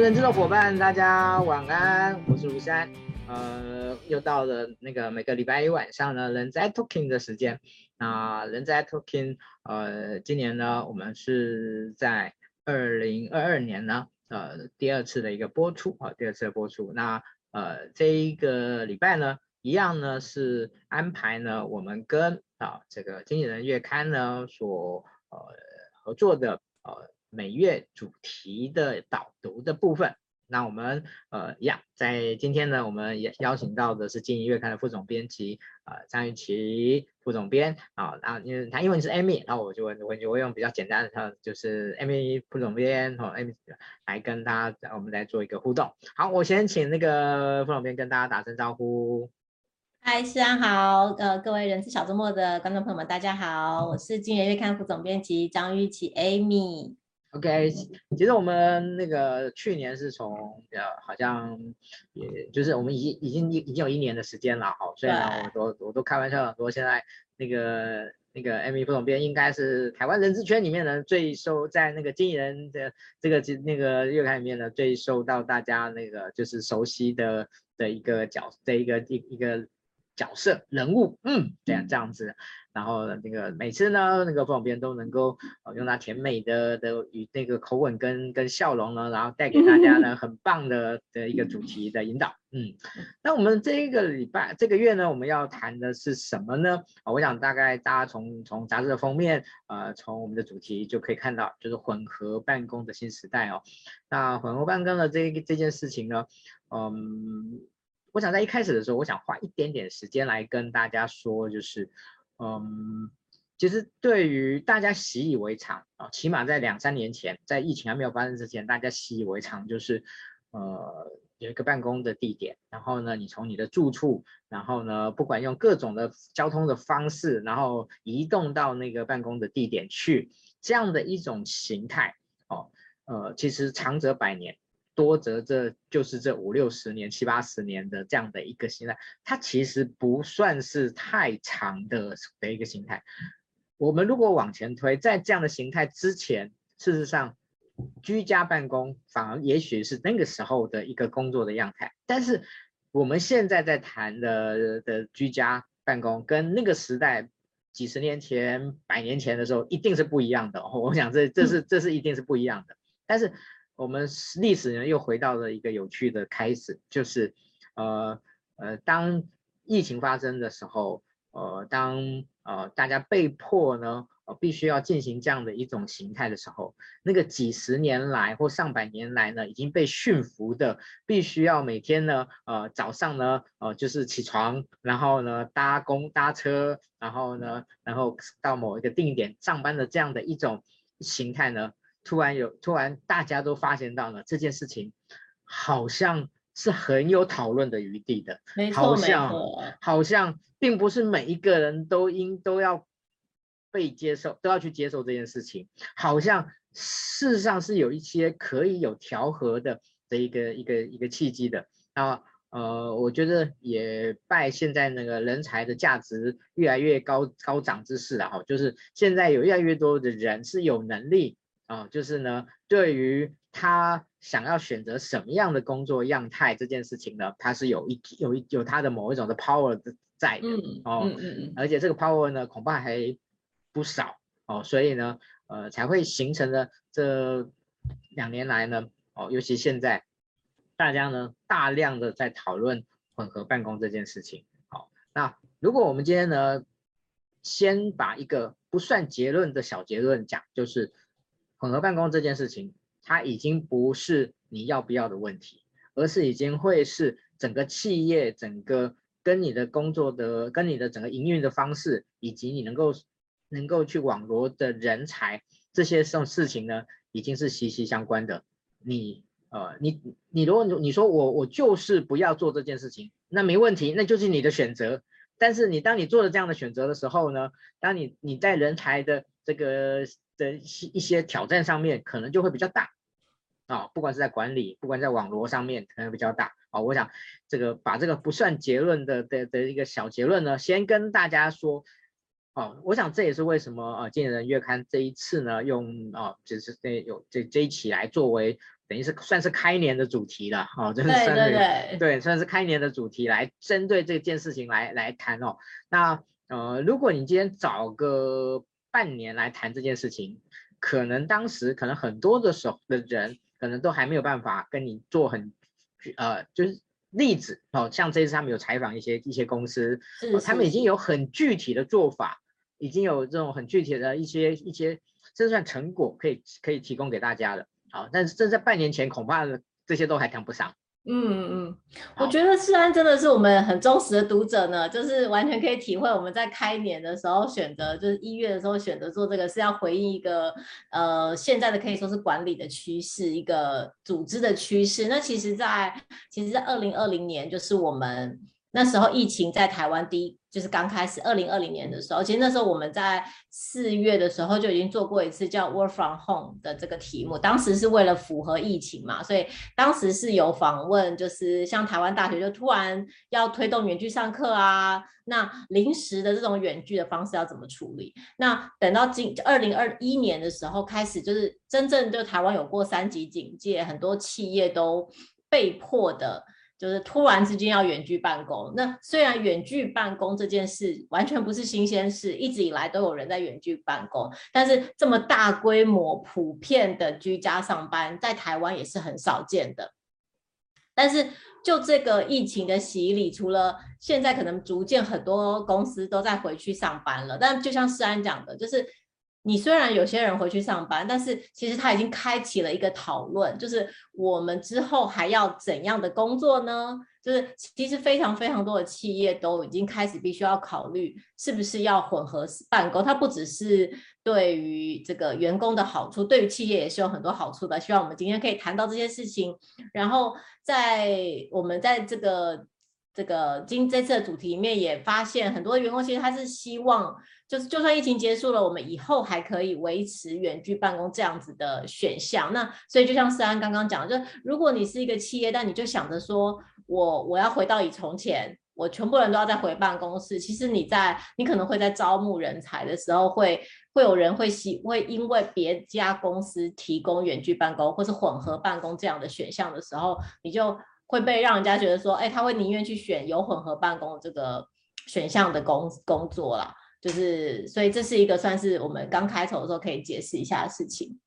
人资的伙伴，大家晚安，我是卢山。呃，又到了那个每个礼拜一晚上呢，人在 Talking 的时间。那人在 Talking，呃，今年呢，我们是在二零二二年呢，呃，第二次的一个播出啊，第二次的播出。那呃，这一个礼拜呢，一样呢是安排呢，我们跟啊这个经纪人月刊呢所呃合作的呃。每月主题的导读的部分，那我们呃一样，在今天呢，我们也邀请到的是《经营月刊》的副总编辑呃张玉琪副总编啊，然后因为他英文是 Amy，然后我就我我就会用比较简单的，就是 Amy 副总编和 Amy 来跟大家，我们来做一个互动。好，我先请那个副总编跟大家打声招呼。嗨，思安好，呃，各位人资小周末的观众朋友们，大家好，我是《经营月刊》副总编辑张玉琪 Amy。OK，其实我们那个去年是从呃，好像也就是我们已经已经已经有一年的时间了，好，所以呢，我都我都开玩笑很多，现在那个那个 Amy 副总编应该是台湾人资圈里面呢最受在那个经纪人的这个那个月刊里面呢最受到大家那个就是熟悉的的一个角的一个一一个角色人物，嗯，这样这样子。然后那个每次呢，那个副总编都能够用他甜美的的与那个口吻跟跟笑容呢，然后带给大家呢 很棒的的一个主题的引导。嗯，那我们这一个礼拜这个月呢，我们要谈的是什么呢？我想大概大家从从杂志的封面，呃，从我们的主题就可以看到，就是混合办公的新时代哦。那混合办公的这这件事情呢，嗯，我想在一开始的时候，我想花一点点时间来跟大家说，就是。嗯，其实对于大家习以为常啊，起码在两三年前，在疫情还没有发生之前，大家习以为常就是，呃，有一个办公的地点，然后呢，你从你的住处，然后呢，不管用各种的交通的方式，然后移动到那个办公的地点去，这样的一种形态，哦，呃，其实长则百年。多则这就是这五六十年、七八十年的这样的一个形态，它其实不算是太长的的一个形态。我们如果往前推，在这样的形态之前，事实上，居家办公反而也许是那个时候的一个工作的样态。但是我们现在在谈的的居家办公，跟那个时代几十年前、百年前的时候，一定是不一样的。我想这这是这是一定是不一样的。但是。我们历史呢又回到了一个有趣的开始，就是，呃呃，当疫情发生的时候，呃，当呃大家被迫呢，呃，必须要进行这样的一种形态的时候，那个几十年来或上百年来呢，已经被驯服的，必须要每天呢，呃，早上呢，呃，就是起床，然后呢，搭公搭车，然后呢，然后到某一个定点上班的这样的一种形态呢。突然有，突然大家都发现到了这件事情，好像是很有讨论的余地的，好像，好像并不是每一个人都应都要被接受，都要去接受这件事情，好像事实上是有一些可以有调和的的一个一个一个契机的。那呃，我觉得也拜现在那个人才的价值越来越高高涨之势了哈，就是现在有越来越多的人是有能力。啊、哦，就是呢，对于他想要选择什么样的工作样态这件事情呢，他是有一有一有他的某一种的 power 在的哦，嗯嗯嗯，而且这个 power 呢，恐怕还不少哦，所以呢，呃，才会形成了这两年来呢，哦，尤其现在大家呢大量的在讨论混合办公这件事情。好，那如果我们今天呢，先把一个不算结论的小结论讲，就是。混合办公这件事情，它已经不是你要不要的问题，而是已经会是整个企业、整个跟你的工作的、跟你的整个营运的方式，以及你能够能够去网罗的人才，这些事事情呢，已经是息息相关的。你呃，你你如果你说我我就是不要做这件事情，那没问题，那就是你的选择。但是你当你做了这样的选择的时候呢，当你你在人才的这个。的一些挑战上面可能就会比较大啊，不管是在管理，不管在网络上面可能比较大啊。我想这个把这个不算结论的的的一个小结论呢，先跟大家说，哦，我想这也是为什么呃，经理人月刊这一次呢，用哦，就是这有这这一期来作为等于是算是开年的主题了，哦，就是算是对对对，对，算是开年的主题来针对这件事情来来谈哦。那呃，如果你今天找个半年来谈这件事情，可能当时可能很多的时候的人可能都还没有办法跟你做很呃，就是。例子哦，像这次他们有采访一些一些公司，哦，他们已经有很具体的做法，已经有这种很具体的一些一些，这算成果可以可以提供给大家的。好，但是这在半年前恐怕这些都还谈不上。嗯嗯，我觉得世安真的是我们很忠实的读者呢，就是完全可以体会我们在开年的时候选择，就是一月的时候选择做这个是要回应一个呃现在的可以说是管理的趋势，一个组织的趋势。那其实在，在其实，在二零二零年，就是我们。那时候疫情在台湾第一就是刚开始，二零二零年的时候，其实那时候我们在四月的时候就已经做过一次叫 Work from Home 的这个题目，当时是为了符合疫情嘛，所以当时是有访问，就是像台湾大学就突然要推动远距上课啊，那临时的这种远距的方式要怎么处理？那等到今二零二一年的时候开始，就是真正就台湾有过三级警戒，很多企业都被迫的。就是突然之间要远距办公，那虽然远距办公这件事完全不是新鲜事，一直以来都有人在远距办公，但是这么大规模、普遍的居家上班，在台湾也是很少见的。但是就这个疫情的洗礼，除了现在可能逐渐很多公司都在回去上班了，但就像世安讲的，就是。你虽然有些人回去上班，但是其实他已经开启了一个讨论，就是我们之后还要怎样的工作呢？就是其实非常非常多的企业都已经开始必须要考虑是不是要混合办公。它不只是对于这个员工的好处，对于企业也是有很多好处的。希望我们今天可以谈到这些事情。然后在我们在这个这个今这次的主题里面也发现，很多员工其实他是希望。就是，就算疫情结束了，我们以后还可以维持远距办公这样子的选项。那所以，就像思安刚刚讲的，就如果你是一个企业，但你就想着说我我要回到以从前，我全部人都要再回办公室。其实你在你可能会在招募人才的时候会，会有人会喜会因为别家公司提供远距办公或是混合办公这样的选项的时候，你就会被让人家觉得说，哎，他会宁愿去选有混合办公这个选项的工工作啦。就是，所以这是一个算是我们刚开头的时候可以解释一下的事情。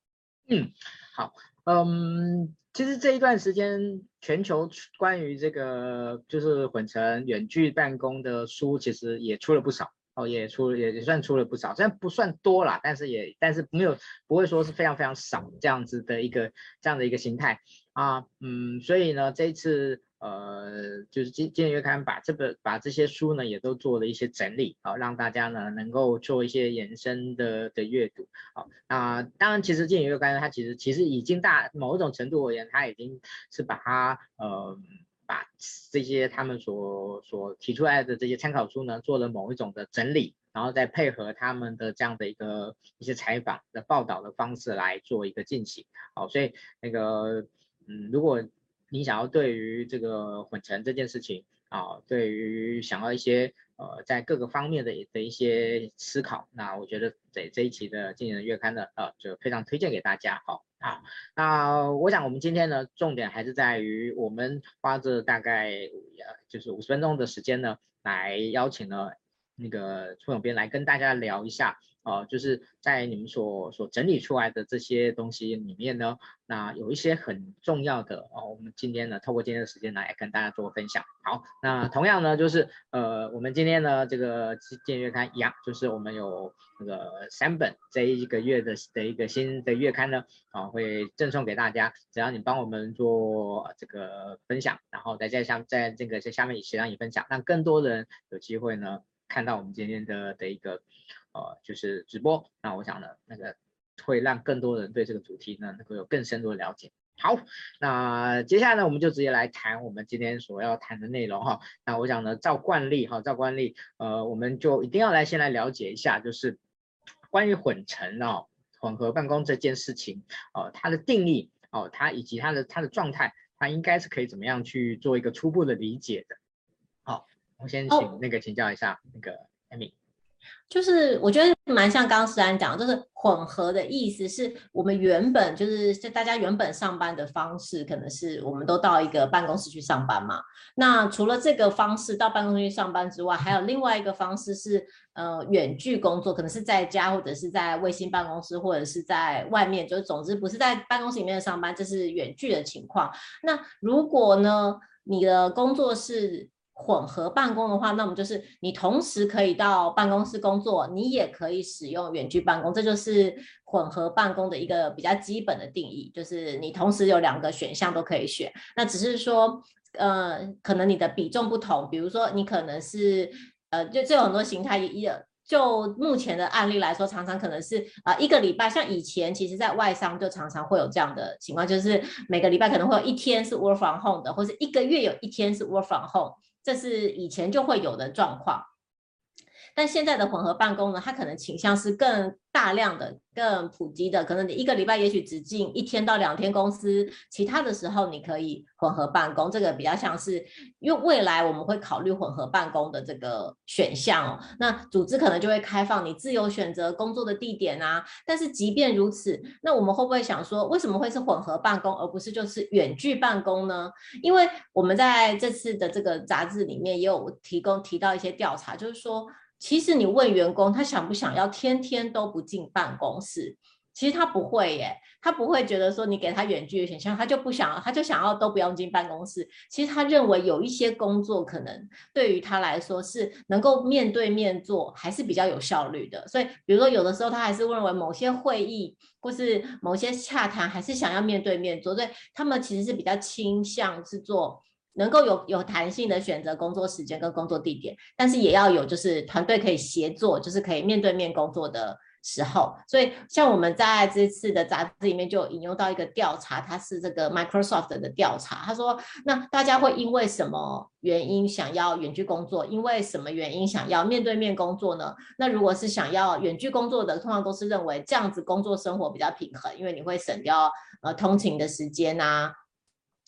嗯，好，嗯，其实这一段时间，全球关于这个就是混成远距办公的书，其实也出了不少哦，也出也也算出了不少，虽然不算多啦，但是也但是没有不会说是非常非常少这样子的一个这样的一个形态啊，嗯，所以呢，这次。呃，就是今今年月刊把这个把这些书呢也都做了一些整理，好让大家呢能够做一些延伸的的阅读。好，那当然，其实今年月刊它其实其实已经大某一种程度而言，它已经是把它呃把这些他们所所提出来的这些参考书呢做了某一种的整理，然后再配合他们的这样的一个一些采访的报道的方式来做一个进行。好，所以那个嗯，如果你想要对于这个混成这件事情啊，对于想要一些呃在各个方面的的一些思考，那我觉得这这一期的经理人月刊呢，呃，就非常推荐给大家。好，啊，那我想我们今天呢，重点还是在于我们花着大概呃就是五十分钟的时间呢，来邀请了那个出总编来跟大家聊一下。呃，就是在你们所所整理出来的这些东西里面呢，那有一些很重要的哦，我们今天呢，透过今天的时间来跟大家做个分享。好，那同样呢，就是呃，我们今天呢，这个建月刊一样，就是我们有那个三本这一个月的的一个新的月刊呢，啊，会赠送给大家，只要你帮我们做这个分享，然后再加上在这个在下面写上你分享，让更多人有机会呢看到我们今天的的一个。呃，就是直播，那我想呢，那个会让更多人对这个主题呢能够有更深入的了解。好，那接下来呢，我们就直接来谈我们今天所要谈的内容哈。那我想呢，照惯例哈，照惯例，呃，我们就一定要来先来了解一下，就是关于混成哦，混合办公这件事情哦，它的定义哦，它以及它的它的状态，它应该是可以怎么样去做一个初步的理解的。好，我先请那个请教一下那个 Amy。就是我觉得蛮像刚刚诗安讲，就是混合的意思是我们原本就是在大家原本上班的方式，可能是我们都到一个办公室去上班嘛。那除了这个方式到办公室去上班之外，还有另外一个方式是呃远距工作，可能是在家或者是在卫星办公室或者是在外面，就是总之不是在办公室里面上班，这是远距的情况。那如果呢，你的工作是混合办公的话，那么就是你同时可以到办公室工作，你也可以使用远距办公，这就是混合办公的一个比较基本的定义，就是你同时有两个选项都可以选。那只是说，呃，可能你的比重不同，比如说你可能是，呃，就这有很多形态，一就目前的案例来说，常常可能是啊、呃、一个礼拜，像以前其实在外商就常常会有这样的情况，就是每个礼拜可能会有一天是 work from home 的，或者一个月有一天是 work from home。这是以前就会有的状况，但现在的混合办公呢，它可能倾向是更大量的、更普及的。可能你一个礼拜也许只进一天到两天公司，其他的时候你可以混合办公。这个比较像是，因为未来我们会考虑混合办公的这个选项哦。那组织可能就会开放你自由选择工作的地点啊。但是即便如此，那我们会不会想说，为什么会是混合办公，而不是就是远距办公呢？因为我们在这次的这个杂志里面也有提供提到一些调查，就是说。其实你问员工，他想不想要天天都不进办公室？其实他不会耶，他不会觉得说你给他远距的选项，他就不想要，他就想要都不用进办公室。其实他认为有一些工作可能对于他来说是能够面对面做，还是比较有效率的。所以，比如说有的时候他还是认为某些会议或是某些洽谈，还是想要面对面做。所以他们其实是比较倾向是做。能够有有弹性的选择工作时间跟工作地点，但是也要有就是团队可以协作，就是可以面对面工作的时候。所以像我们在这次的杂志里面就引用到一个调查，它是这个 Microsoft 的调查。他说，那大家会因为什么原因想要远距工作？因为什么原因想要面对面工作呢？那如果是想要远距工作的，通常都是认为这样子工作生活比较平衡，因为你会省掉呃通勤的时间啊。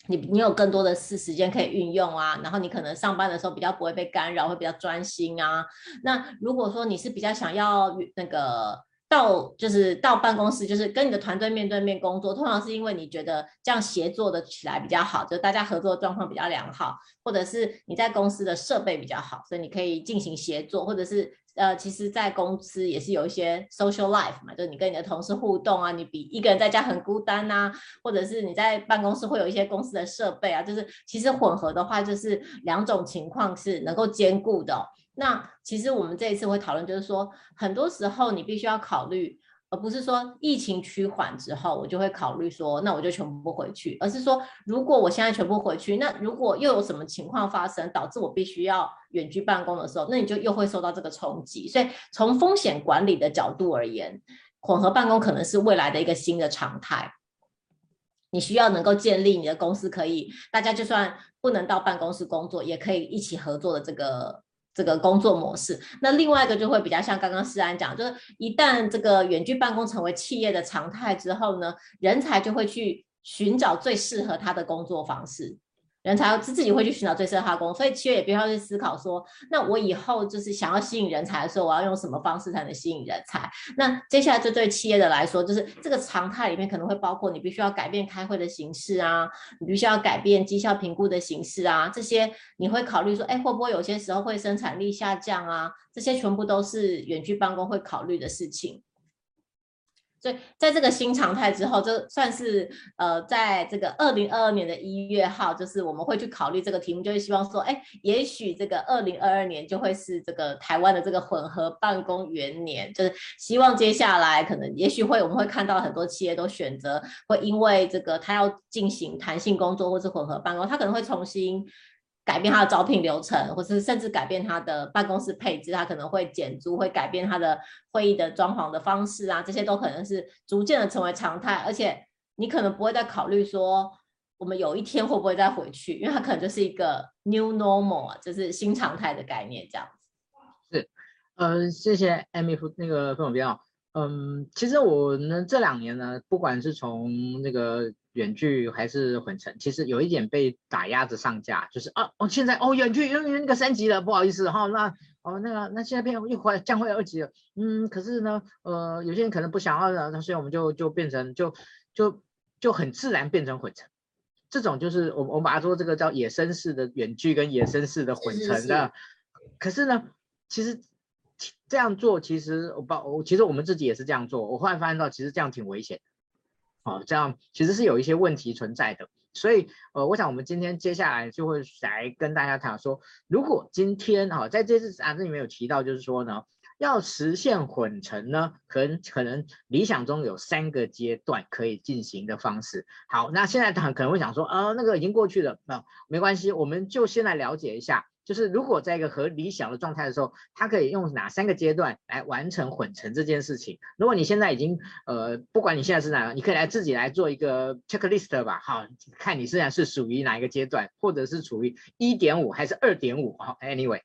你你有更多的是时间可以运用啊，然后你可能上班的时候比较不会被干扰，会比较专心啊。那如果说你是比较想要那个到就是到办公室，就是跟你的团队面对面工作，通常是因为你觉得这样协作的起来比较好，就大家合作的状况比较良好，或者是你在公司的设备比较好，所以你可以进行协作，或者是。呃，其实，在公司也是有一些 social life 嘛，就是你跟你的同事互动啊，你比一个人在家很孤单呐，或者是你在办公室会有一些公司的设备啊，就是其实混合的话，就是两种情况是能够兼顾的。那其实我们这一次会讨论，就是说，很多时候你必须要考虑。而不是说疫情趋缓之后，我就会考虑说，那我就全部回去。而是说，如果我现在全部回去，那如果又有什么情况发生，导致我必须要远距办公的时候，那你就又会受到这个冲击。所以，从风险管理的角度而言，混合办公可能是未来的一个新的常态。你需要能够建立你的公司可以，大家就算不能到办公室工作，也可以一起合作的这个。这个工作模式，那另外一个就会比较像刚刚思安讲，就是一旦这个远距办公成为企业的常态之后呢，人才就会去寻找最适合他的工作方式。人才自自己会去寻找最适合他的工，所以企业也必须要去思考说，那我以后就是想要吸引人才的时候，我要用什么方式才能吸引人才？那接下来这对企业的来说，就是这个常态里面可能会包括你必须要改变开会的形式啊，你必须要改变绩效评估的形式啊，这些你会考虑说，哎，会不会有些时候会生产力下降啊？这些全部都是远距办公会考虑的事情。所以，在这个新常态之后，就算是呃，在这个二零二二年的一月号，就是我们会去考虑这个题目，就是希望说，哎，也许这个二零二二年就会是这个台湾的这个混合办公元年，就是希望接下来可能也许会我们会看到很多企业都选择会因为这个他要进行弹性工作或是混合办公，他可能会重新。改变他的招聘流程，或是甚至改变他的办公室配置，他可能会减租，会改变他的会议的装潢的方式啊，这些都可能是逐渐的成为常态。而且你可能不会再考虑说，我们有一天会不会再回去，因为它可能就是一个 new normal，就是新常态的概念这样子。是，嗯、呃，谢谢 Amy 那个分享哦。嗯，其实我呢这两年呢，不管是从那个。远距还是混成，其实有一点被打压着上架，就是啊，哦，现在哦，远距因为那个升级了，不好意思哈，那哦，那个那现在变又回降回二级了，嗯，可是呢，呃，有些人可能不想要的，那所以我们就就变成就就就很自然变成混成。这种就是我我们把它说这个叫野生式的远距跟野生式的混成的，可是呢，其实这样做其实我把我其实我们自己也是这样做，我后来发现到其实这样挺危险的，哦，这样其实是有一些问题存在的，所以呃，我想我们今天接下来就会来跟大家谈说，如果今天哈、哦、在这次案子里面有提到，就是说呢。要实现混成呢，可能可能理想中有三个阶段可以进行的方式。好，那现在他可能会想说，呃，那个已经过去了，那没关系，我们就先来了解一下，就是如果在一个合理想的状态的时候，它可以用哪三个阶段来完成混成这件事情。如果你现在已经，呃，不管你现在是哪个，你可以来自己来做一个 checklist 吧。好，看你现在是属于哪一个阶段，或者是处于一点五还是二点五。好，anyway。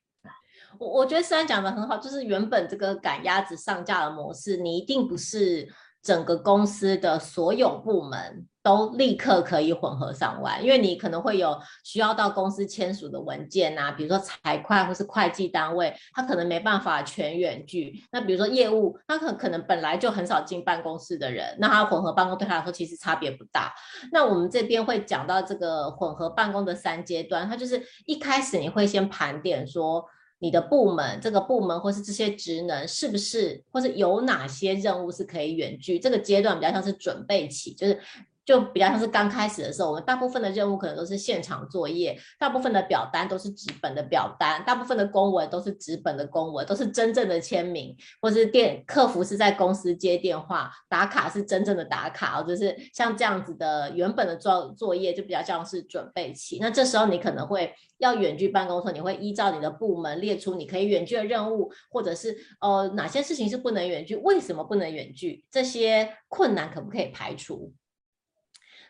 我我觉得虽然讲得很好，就是原本这个赶鸭子上架的模式，你一定不是整个公司的所有部门都立刻可以混合上完，因为你可能会有需要到公司签署的文件啊，比如说财会或是会计单位，他可能没办法全远距。那比如说业务，他可可能本来就很少进办公室的人，那他混合办公对他来说其实差别不大。那我们这边会讲到这个混合办公的三阶段，它就是一开始你会先盘点说。你的部门，这个部门或是这些职能是不是，或是有哪些任务是可以远距？这个阶段比较像是准备期，就是。就比较像是刚开始的时候，我们大部分的任务可能都是现场作业，大部分的表单都是纸本的表单，大部分的公文都是纸本的公文，都是真正的签名，或是电客服是在公司接电话，打卡是真正的打卡，就是像这样子的原本的作作业就比较像是准备期。那这时候你可能会要远距办公的时候，你会依照你的部门列出你可以远距的任务，或者是呃哪些事情是不能远距，为什么不能远距，这些困难可不可以排除？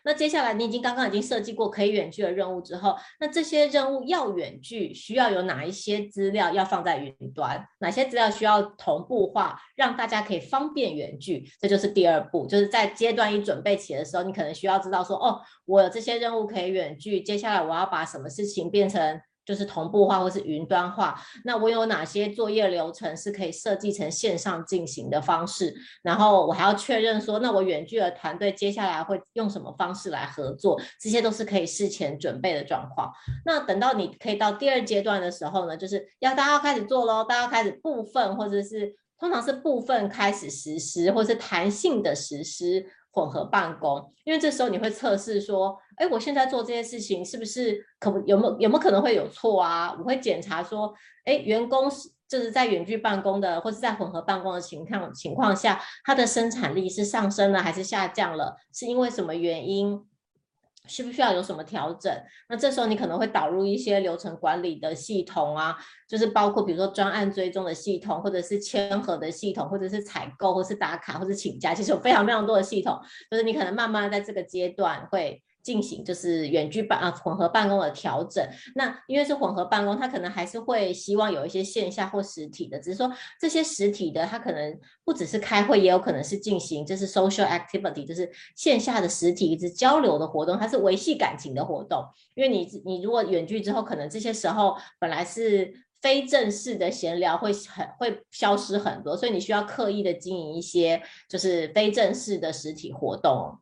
那接下来你已经刚刚已经设计过可以远距的任务之后，那这些任务要远距，需要有哪一些资料要放在云端？哪些资料需要同步化，让大家可以方便远距？这就是第二步，就是在阶段一准备起的时候，你可能需要知道说，哦，我有这些任务可以远距，接下来我要把什么事情变成。就是同步化或是云端化，那我有哪些作业流程是可以设计成线上进行的方式？然后我还要确认说，那我远距的团队接下来会用什么方式来合作？这些都是可以事前准备的状况。那等到你可以到第二阶段的时候呢，就是要大家开始做喽，大家开始部分或者是通常是部分开始实施，或是弹性的实施。混合办公，因为这时候你会测试说，哎，我现在做这些事情是不是可不有没有有没有可能会有错啊？我会检查说，哎，员工是就是在远距办公的，或是在混合办公的情况情况下，他的生产力是上升了还是下降了？是因为什么原因？需不需要有什么调整？那这时候你可能会导入一些流程管理的系统啊，就是包括比如说专案追踪的系统，或者是签合的系统，或者是采购，或者是打卡，或者请假，其实有非常非常多的系统，就是你可能慢慢在这个阶段会。进行就是远距办啊混合办公的调整，那因为是混合办公，他可能还是会希望有一些线下或实体的，只是说这些实体的，他可能不只是开会，也有可能是进行就是 social activity，就是线下的实体一直交流的活动，它是维系感情的活动。因为你你如果远距之后，可能这些时候本来是非正式的闲聊会很会消失很多，所以你需要刻意的经营一些就是非正式的实体活动。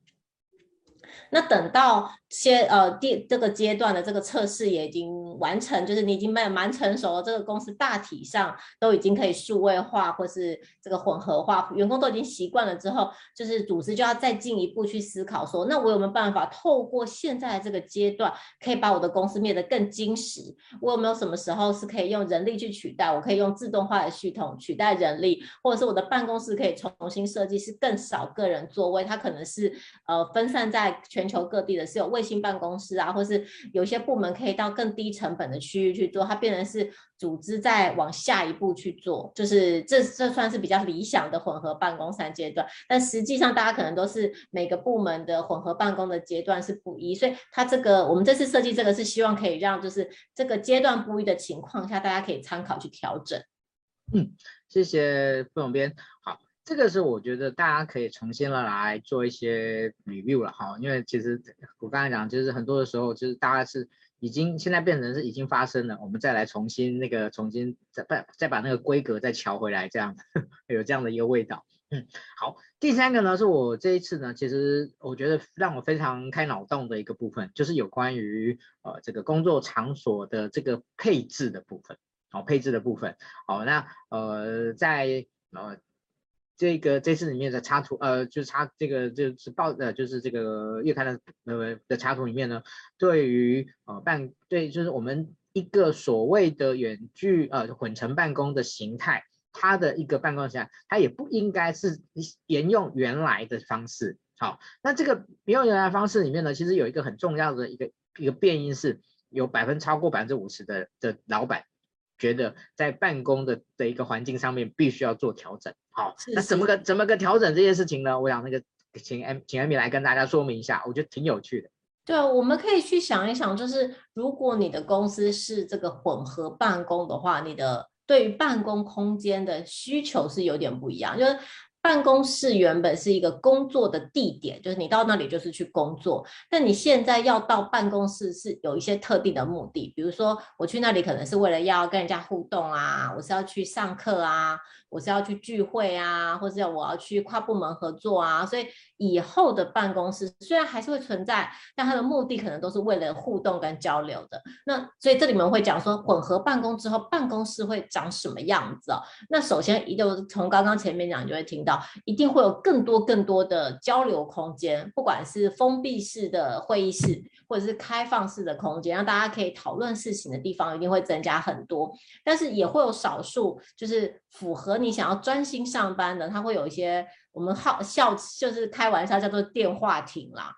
那等到些呃第这个阶段的这个测试也已经完成，就是你已经蛮蛮成熟了，这个公司大体上都已经可以数位化或是这个混合化，员工都已经习惯了之后，就是组织就要再进一步去思考说，那我有没有办法透过现在这个阶段，可以把我的公司变得更精实？我有没有什么时候是可以用人力去取代？我可以用自动化的系统取代人力，或者是我的办公室可以重新设计，是更少个人座位，它可能是呃分散在全。球各地的是有卫新办公室啊，或是有些部门可以到更低成本的区域去做，它变成是组织在往下一步去做，就是这这算是比较理想的混合办公三阶段。但实际上大家可能都是每个部门的混合办公的阶段是不一，所以它这个我们这次设计这个是希望可以让就是这个阶段不一的情况下，大家可以参考去调整。嗯，谢谢副总编，好。这个是我觉得大家可以重新的来做一些 review 了哈，因为其实我刚才讲，就是很多的时候，就是大家是已经现在变成是已经发生了，我们再来重新那个重新再把再把那个规格再调回来，这样 有这样的一个味道。嗯，好，第三个呢是我这一次呢，其实我觉得让我非常开脑洞的一个部分，就是有关于呃这个工作场所的这个配置的部分。好，配置的部分。好，那呃在呃。这个这次里面的插图，呃，就是插这个就是报呃，就是这个月刊的呃的插图里面呢，对于呃办对，就是我们一个所谓的远距呃混成办公的形态，它的一个办公形态，它也不应该是沿用原来的方式。好，那这个沿用原来的方式里面呢，其实有一个很重要的一个一个变因是，有百分超过百分之五十的的老板。觉得在办公的的一个环境上面必须要做调整，好，是是那怎么个怎么个调整这件事情呢？我想那个请 M 请 Amy 来跟大家说明一下，我觉得挺有趣的。对啊，我们可以去想一想，就是如果你的公司是这个混合办公的话，你的对于办公空间的需求是有点不一样，就是。办公室原本是一个工作的地点，就是你到那里就是去工作。但你现在要到办公室是有一些特定的目的，比如说我去那里可能是为了要跟人家互动啊，我是要去上课啊，我是要去聚会啊，或者我要去跨部门合作啊。所以以后的办公室虽然还是会存在，但它的目的可能都是为了互动跟交流的。那所以这里面会讲说混合办公之后，办公室会长什么样子哦？那首先一就从刚刚前面讲，你就会听到。一定会有更多更多的交流空间，不管是封闭式的会议室，或者是开放式的空间，让大家可以讨论事情的地方，一定会增加很多。但是也会有少数，就是符合你想要专心上班的，他会有一些我们好笑，就是开玩笑叫做电话亭啦。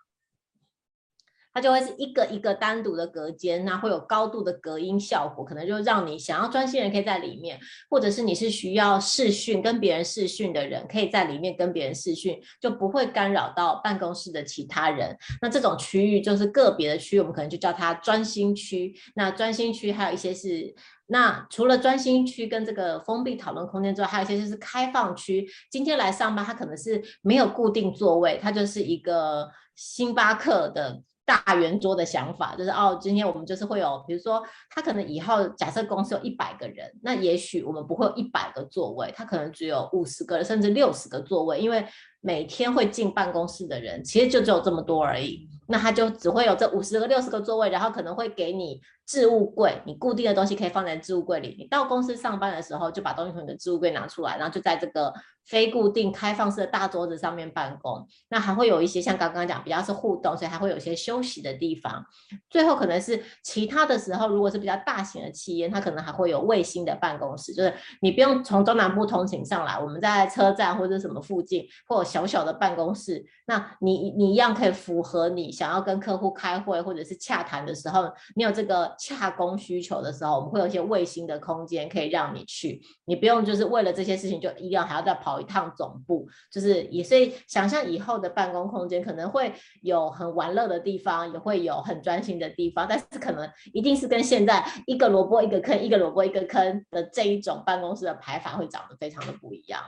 它就会是一个一个单独的隔间，那会有高度的隔音效果，可能就让你想要专心人可以在里面，或者是你是需要视讯跟别人视讯的人，可以在里面跟别人视讯，就不会干扰到办公室的其他人。那这种区域就是个别的区域，我们可能就叫它专心区。那专心区还有一些是，那除了专心区跟这个封闭讨论空间之外，还有一些就是开放区。今天来上班，它可能是没有固定座位，它就是一个星巴克的。大圆桌的想法就是哦，今天我们就是会有，比如说他可能以后假设公司有一百个人，那也许我们不会有一百个座位，他可能只有五十个甚至六十个座位，因为每天会进办公室的人其实就只有这么多而已，那他就只会有这五十个六十个座位，然后可能会给你置物柜，你固定的东西可以放在置物柜里，你到公司上班的时候就把东西从你的置物柜拿出来，然后就在这个。非固定开放式的大桌子上面办公，那还会有一些像刚刚讲比较是互动，所以还会有一些休息的地方。最后可能是其他的时候，如果是比较大型的企业，它可能还会有卫星的办公室，就是你不用从中南部通勤上来，我们在车站或者什么附近，或者小小的办公室，那你你一样可以符合你想要跟客户开会或者是洽谈的时候，你有这个洽公需求的时候，我们会有一些卫星的空间可以让你去，你不用就是为了这些事情就一定要还要再跑。一趟总部，就是也所以想象以后的办公空间可能会有很玩乐的地方，也会有很专心的地方，但是可能一定是跟现在一个萝卜一个坑，一个萝卜一个坑的这一种办公室的排法会长得非常的不一样。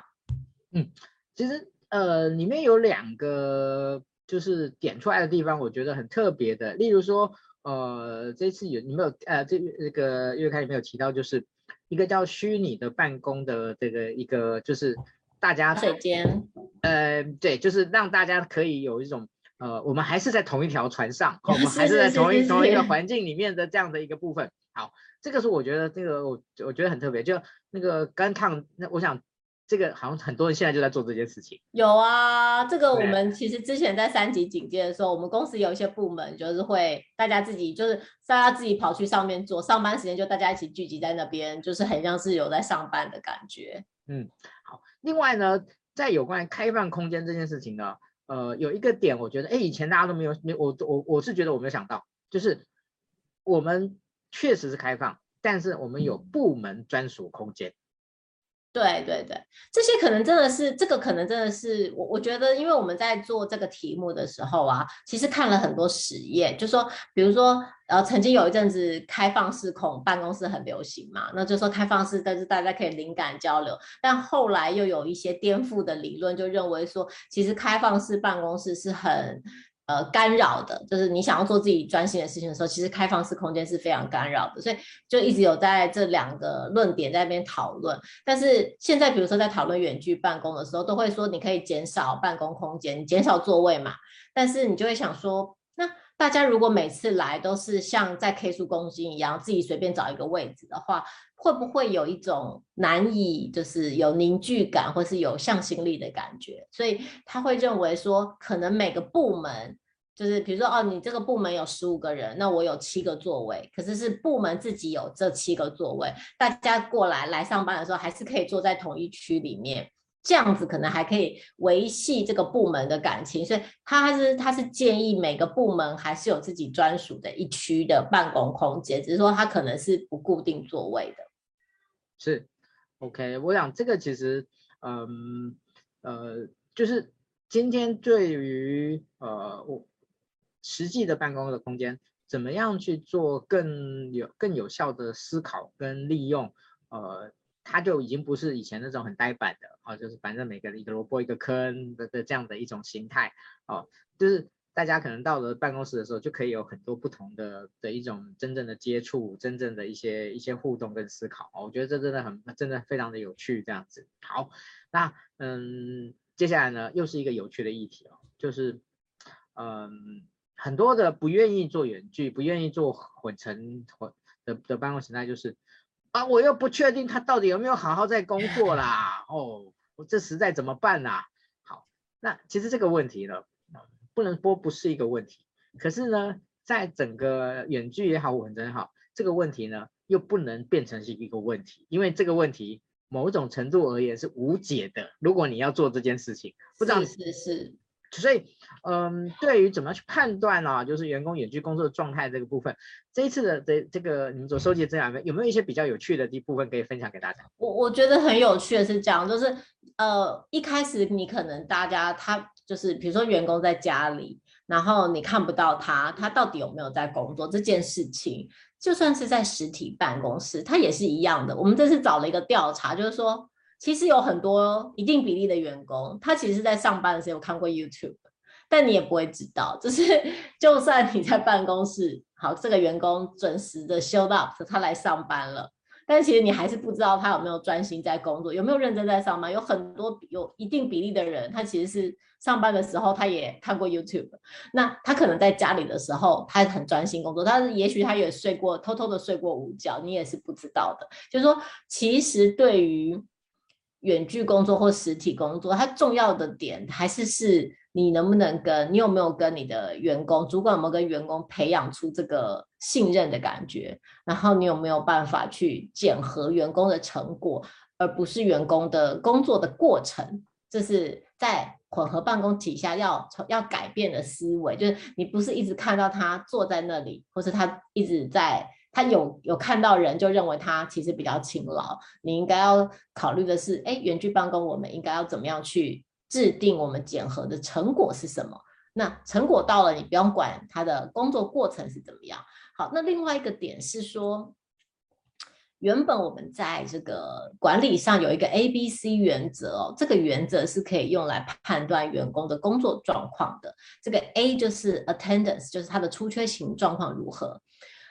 嗯，其实呃里面有两个就是点出来的地方，我觉得很特别的，例如说呃这次有你没有呃这这个月刊里面有提到，就是一个叫虚拟的办公的这个一个就是。大家水间，呃，对，就是让大家可以有一种，呃，我们还是在同一条船上，我们还是在同一同一个环境里面的这样的一个部分。好，这个是我觉得这个我我觉得很特别，就那个干烫，那我想这个好像很多人现在就在做这件事情。有啊，这个我们其实之前在三级警戒的时候，我们公司有一些部门就是会大家自己就是大家自己跑去上面做，上班时间就大家一起聚集在那边，就是很像是有在上班的感觉。嗯。好另外呢，在有关开放空间这件事情呢，呃，有一个点，我觉得，哎，以前大家都没有，没，我我我是觉得我没有想到，就是我们确实是开放，但是我们有部门专属空间。对对对，这些可能真的是，这个可能真的是我我觉得，因为我们在做这个题目的时候啊，其实看了很多实验，就说，比如说，呃，曾经有一阵子开放式恐办公室很流行嘛，那就说开放式，但是大家可以灵感交流，但后来又有一些颠覆的理论，就认为说，其实开放式办公室是很。呃，干扰的，就是你想要做自己专心的事情的时候，其实开放式空间是非常干扰的，所以就一直有在这两个论点在那边讨论。但是现在，比如说在讨论远距办公的时候，都会说你可以减少办公空间，你减少座位嘛。但是你就会想说，那大家如果每次来都是像在 K 书中心一样，自己随便找一个位置的话，会不会有一种难以就是有凝聚感，或是有向心力的感觉？所以他会认为说，可能每个部门就是比如说哦，你这个部门有十五个人，那我有七个座位，可是是部门自己有这七个座位，大家过来来上班的时候还是可以坐在同一区里面，这样子可能还可以维系这个部门的感情。所以他是他是建议每个部门还是有自己专属的一区的办公空间，只是说他可能是不固定座位的。是，OK，我想这个其实，嗯，呃，就是今天对于呃我实际的办公的空间，怎么样去做更有更有效的思考跟利用，呃，它就已经不是以前那种很呆板的啊，就是反正每个一个萝卜一个坑的的这样的一种形态哦，就是。大家可能到了办公室的时候，就可以有很多不同的的一种真正的接触，真正的一些一些互动跟思考。我觉得这真的很真的非常的有趣，这样子。好，那嗯，接下来呢，又是一个有趣的议题哦，就是嗯，很多的不愿意做远距，不愿意做混成混的的办公形态，就是啊，我又不确定他到底有没有好好在工作啦。哦，我这实在怎么办啊？好，那其实这个问题呢？不能说不是一个问题，可是呢，在整个远距也好，混成也好，这个问题呢，又不能变成是一个问题，因为这个问题某种程度而言是无解的。如果你要做这件事情，不知道是是是，所以嗯，对于怎么去判断啊，就是员工远距工作状态这个部分，这一次的这这个你们所收集的资料有没有一些比较有趣的部分可以分享给大家？我我觉得很有趣的是这样，就是呃，一开始你可能大家他。就是比如说员工在家里，然后你看不到他，他到底有没有在工作这件事情，就算是在实体办公室，他也是一样的。我们这次找了一个调查，就是说，其实有很多一定比例的员工，他其实在上班的时候有看过 YouTube，但你也不会知道。就是 就算你在办公室，好，这个员工准时的 show up，他来上班了。但其实你还是不知道他有没有专心在工作，有没有认真在上班。有很多有一定比例的人，他其实是上班的时候他也看过 YouTube，那他可能在家里的时候他很专心工作，但是也许他也睡过，偷偷的睡过午觉，你也是不知道的。就是说，其实对于远距工作或实体工作，它重要的点还是是。你能不能跟，你有没有跟你的员工、主管有没有跟员工培养出这个信任的感觉？然后你有没有办法去检核员工的成果，而不是员工的工作的过程？这是在混合办公底下要要改变的思维，就是你不是一直看到他坐在那里，或是他一直在，他有有看到人就认为他其实比较勤劳。你应该要考虑的是，哎，远距办公我们应该要怎么样去？制定我们检核的成果是什么？那成果到了，你不用管他的工作过程是怎么样。好，那另外一个点是说，原本我们在这个管理上有一个 A、B、C 原则哦，这个原则是可以用来判断员工的工作状况的。这个 A 就是 attendance，就是他的出缺勤状况如何。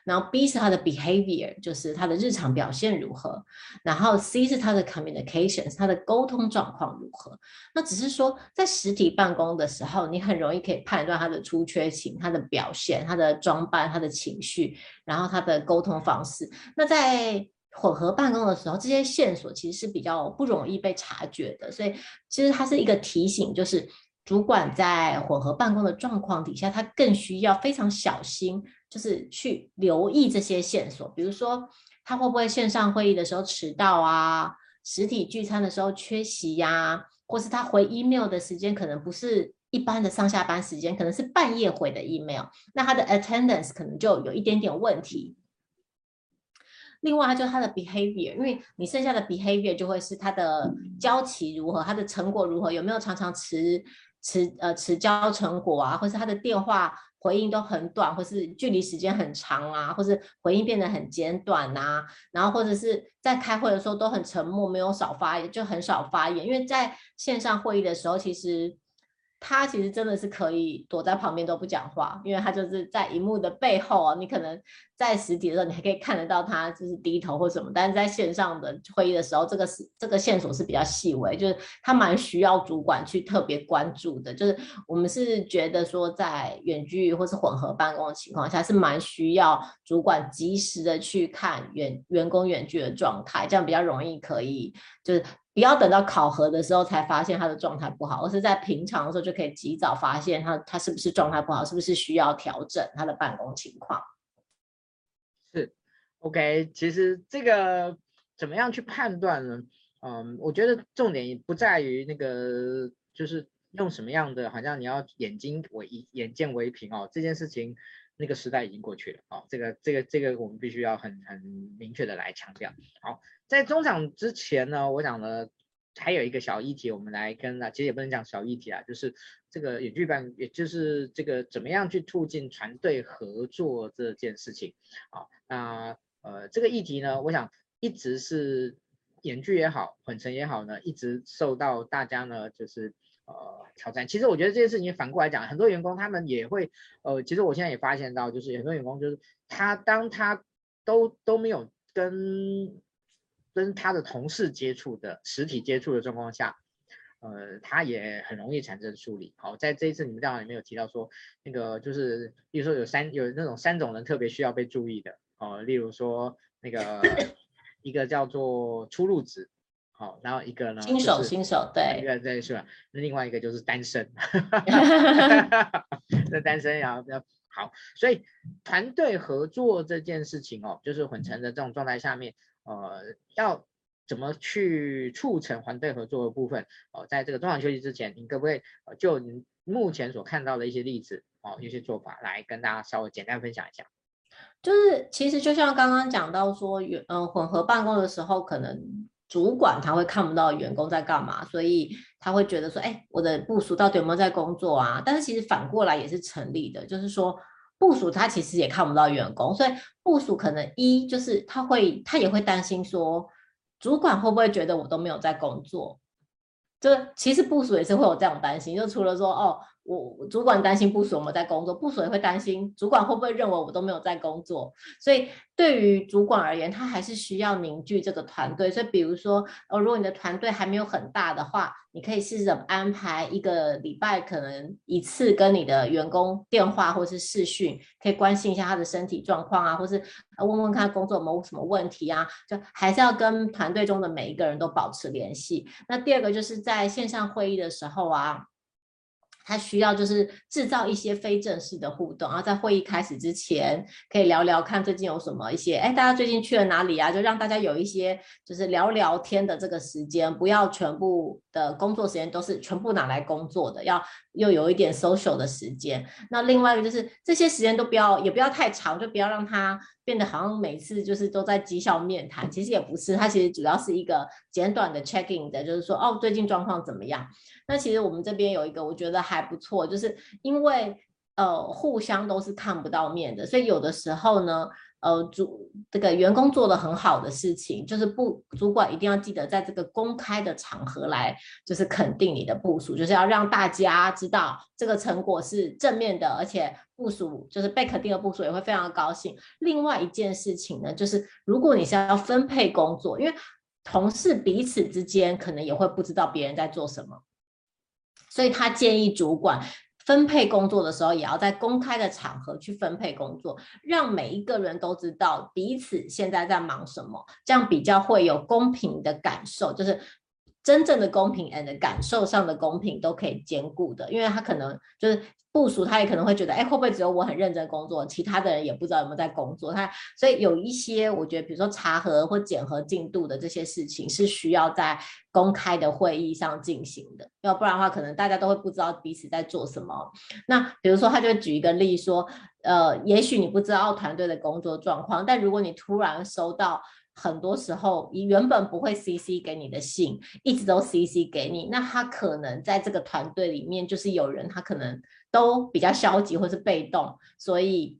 然后 B 是他的 behavior，就是他的日常表现如何。然后 C 是他的 communications，他的沟通状况如何。那只是说，在实体办公的时候，你很容易可以判断他的出缺勤、他的表现、他的装扮、他的情绪，然后他的沟通方式。那在混合办公的时候，这些线索其实是比较不容易被察觉的。所以，其实它是一个提醒，就是主管在混合办公的状况底下，他更需要非常小心。就是去留意这些线索，比如说他会不会线上会议的时候迟到啊，实体聚餐的时候缺席呀、啊，或是他回 email 的时间可能不是一般的上下班时间，可能是半夜回的 email，那他的 attendance 可能就有一点点问题。另外，就是他的 behavior，因为你剩下的 behavior 就会是他的交期如何，他的成果如何，有没有常常迟迟呃迟交成果啊，或是他的电话。回应都很短，或是距离时间很长啊，或是回应变得很简短啊，然后或者是在开会的时候都很沉默，没有少发言，就很少发言。因为在线上会议的时候，其实他其实真的是可以躲在旁边都不讲话，因为他就是在荧幕的背后啊，你可能在实体的时候你还可以看得到他就是低头或什么，但是在线上的会议的时候，这个是这个线索是比较细微，就是他蛮需要主管去特别关注的。就是我们是觉得说，在远距或是混合办公的情况下，是蛮需要主管及时的去看员员工远距的状态，这样比较容易可以就是。不要等到考核的时候才发现他的状态不好，而是在平常的时候就可以及早发现他他是不是状态不好，是不是需要调整他的办公情况。是，OK，其实这个怎么样去判断呢？嗯，我觉得重点也不在于那个，就是用什么样的，好像你要眼睛为眼见为凭哦，这件事情那个时代已经过去了哦，这个这个这个我们必须要很很明确的来强调。好。在中场之前呢，我讲了还有一个小议题，我们来跟啊，其实也不能讲小议题啊，就是这个远距办，也就是这个怎么样去促进团队合作这件事情。好，那呃这个议题呢，我想一直是远距也好，混成也好呢，一直受到大家呢就是呃挑战。其实我觉得这件事情反过来讲，很多员工他们也会呃，其实我现在也发现到，就是很多员工就是他当他都都没有跟跟他的同事接触的实体接触的状况下，呃，他也很容易产生疏离。好，在这一次你们电话里面有提到说，那个就是，比如说有三有那种三种人特别需要被注意的，哦，例如说那个 一个叫做初入职，好，然后一个呢，新手新手对，一个对是吧？那另外一个就是单身，那单身要要好，所以团队合作这件事情哦，就是混成的这种状态下面。呃，要怎么去促成团队合作的部分？哦、在这个中场休息之前，你可不可以，就你目前所看到的一些例子哦、一些做法来跟大家稍微简单分享一下？就是其实就像刚刚讲到说，员呃混合办公的时候，可能主管他会看不到员工在干嘛，所以他会觉得说，哎，我的部署到底有没有在工作啊？但是其实反过来也是成立的，就是说。部署他其实也看不到员工，所以部署可能一就是他会他也会担心说，主管会不会觉得我都没有在工作？就其实部署也是会有这样担心，就除了说哦。我主管担心部属有没有在工作，部属也会担心主管会不会认为我都没有在工作，所以对于主管而言，他还是需要凝聚这个团队。所以比如说，呃，如果你的团队还没有很大的话，你可以试着安排一个礼拜，可能一次跟你的员工电话或是视讯，可以关心一下他的身体状况啊，或是问问看工作有没有什么问题啊，就还是要跟团队中的每一个人都保持联系。那第二个就是在线上会议的时候啊。他需要就是制造一些非正式的互动，然后在会议开始之前，可以聊聊看最近有什么一些，哎，大家最近去了哪里啊？就让大家有一些就是聊聊天的这个时间，不要全部的工作时间都是全部拿来工作的，要又有一点 social 的时间。那另外一个就是这些时间都不要，也不要太长，就不要让它变得好像每次就是都在绩效面谈，其实也不是，它其实主要是一个简短的 checking 的，就是说哦，最近状况怎么样？那其实我们这边有一个，我觉得还不错，就是因为呃互相都是看不到面的，所以有的时候呢，呃主这个员工做得很好的事情，就是部主管一定要记得在这个公开的场合来，就是肯定你的部署，就是要让大家知道这个成果是正面的，而且部署就是被肯定的部署也会非常高兴。另外一件事情呢，就是如果你是要分配工作，因为同事彼此之间可能也会不知道别人在做什么。所以他建议主管分配工作的时候，也要在公开的场合去分配工作，让每一个人都知道彼此现在在忙什么，这样比较会有公平的感受，就是真正的公平 and 感受上的公平都可以兼顾的，因为他可能就是。部署他也可能会觉得，哎，会不会只有我很认真工作，其他的人也不知道有没有在工作？他所以有一些，我觉得，比如说查核或检核进度的这些事情，是需要在公开的会议上进行的，要不然的话，可能大家都会不知道彼此在做什么。那比如说，他就举一个例说，呃，也许你不知道团队的工作状况，但如果你突然收到。很多时候，你原本不会 CC 给你的信，一直都 CC 给你，那他可能在这个团队里面，就是有人他可能都比较消极或是被动，所以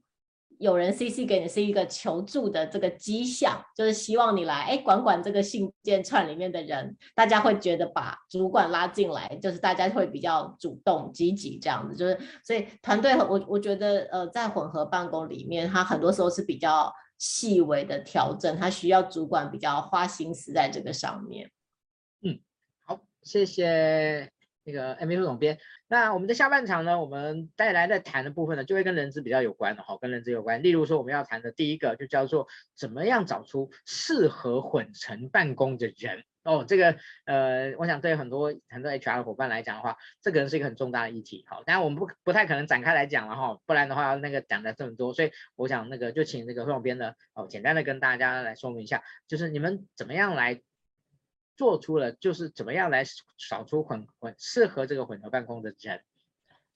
有人 CC 给你是一个求助的这个迹象，就是希望你来哎管管这个信件串里面的人，大家会觉得把主管拉进来，就是大家会比较主动积极这样子，就是所以团队我我觉得呃在混合办公里面，它很多时候是比较细微的调整，它需要主管比较花心思在这个上面。嗯，好，谢谢。那个 MV 副总编，那我们的下半场呢，我们带来的谈的部分呢，就会跟人资比较有关的哈，跟人资有关。例如说，我们要谈的第一个就叫做怎么样找出适合混成办公的人哦。这个呃，我想对很多很多 HR 的伙伴来讲的话，这个是一个很重大的议题。好，当然我们不不太可能展开来讲了哈，不然的话那个讲的这么多，所以我想那个就请那个副总编呢，哦，简单的跟大家来说明一下，就是你们怎么样来。做出了就是怎么样来扫出混混适合这个混合办公的人。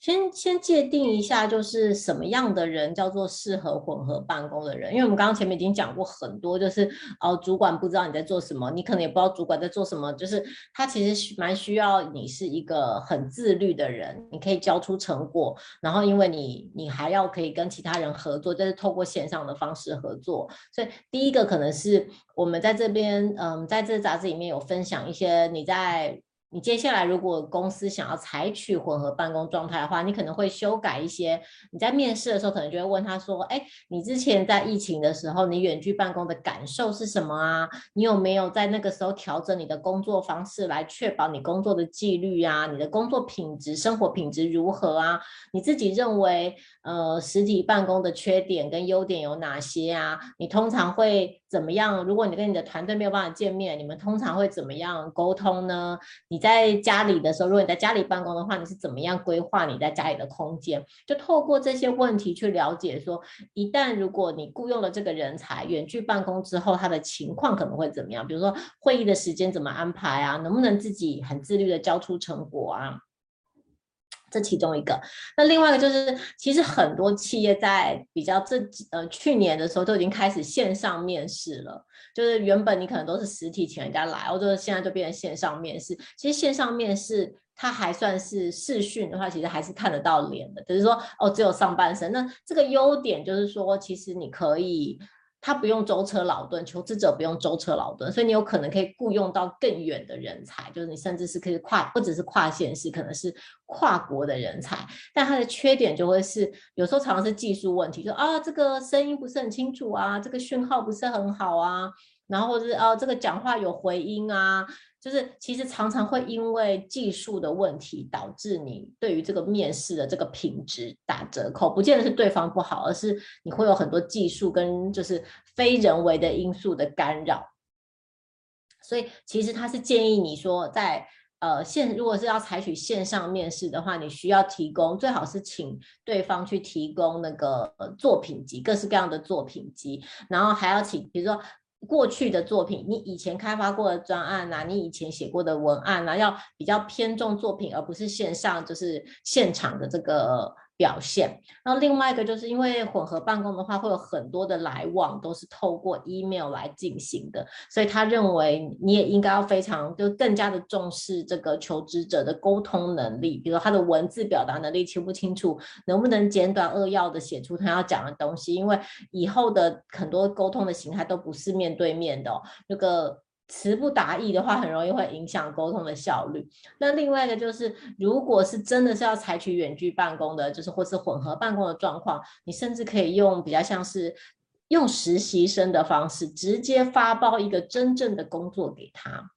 先先界定一下，就是什么样的人叫做适合混合办公的人？因为我们刚刚前面已经讲过很多，就是哦，主管不知道你在做什么，你可能也不知道主管在做什么，就是他其实蛮需要你是一个很自律的人，你可以交出成果，然后因为你你还要可以跟其他人合作，就是透过线上的方式合作，所以第一个可能是我们在这边，嗯，在这杂志里面有分享一些你在。你接下来如果公司想要采取混合办公状态的话，你可能会修改一些。你在面试的时候，可能就会问他说：“哎，你之前在疫情的时候，你远距办公的感受是什么啊？你有没有在那个时候调整你的工作方式，来确保你工作的纪律啊？你的工作品质、生活品质如何啊？你自己认为，呃，实体办公的缺点跟优点有哪些啊？你通常会怎么样？如果你跟你的团队没有办法见面，你们通常会怎么样沟通呢？你在家里的时候，如果你在家里办公的话，你是怎么样规划你在家里的空间？就透过这些问题去了解说，一旦如果你雇佣了这个人才，远距办公之后，他的情况可能会怎么样？比如说会议的时间怎么安排啊？能不能自己很自律的交出成果啊？这其中一个，那另外一个就是，其实很多企业在比较这几呃去年的时候都已经开始线上面试了，就是原本你可能都是实体请人家来，或者现在就变成线上面试。其实线上面试它还算是视讯的话，其实还是看得到脸的，只是说哦只有上半身。那这个优点就是说，其实你可以。他不用舟车劳顿，求职者不用舟车劳顿，所以你有可能可以雇佣到更远的人才，就是你甚至是可以跨，不只是跨县市，可能是跨国的人才。但它的缺点就会是，有时候常常是技术问题，说啊这个声音不是很清楚啊，这个讯号不是很好啊，然后是啊这个讲话有回音啊。就是其实常常会因为技术的问题导致你对于这个面试的这个品质打折扣，不见得是对方不好，而是你会有很多技术跟就是非人为的因素的干扰。所以其实他是建议你说在，在呃线如果是要采取线上面试的话，你需要提供最好是请对方去提供那个作品集，各式各样的作品集，然后还要请比如说。过去的作品，你以前开发过的专案呐、啊，你以前写过的文案、啊，要比较偏重作品，而不是线上就是现场的这个。表现，然后另外一个就是因为混合办公的话，会有很多的来往都是透过 email 来进行的，所以他认为你也应该要非常就更加的重视这个求职者的沟通能力，比如他的文字表达能力清不清楚，能不能简短扼要的写出他要讲的东西，因为以后的很多沟通的形态都不是面对面的哦，这个。词不达意的话，很容易会影响沟通的效率。那另外一个就是，如果是真的是要采取远距办公的，就是或是混合办公的状况，你甚至可以用比较像是用实习生的方式，直接发包一个真正的工作给他，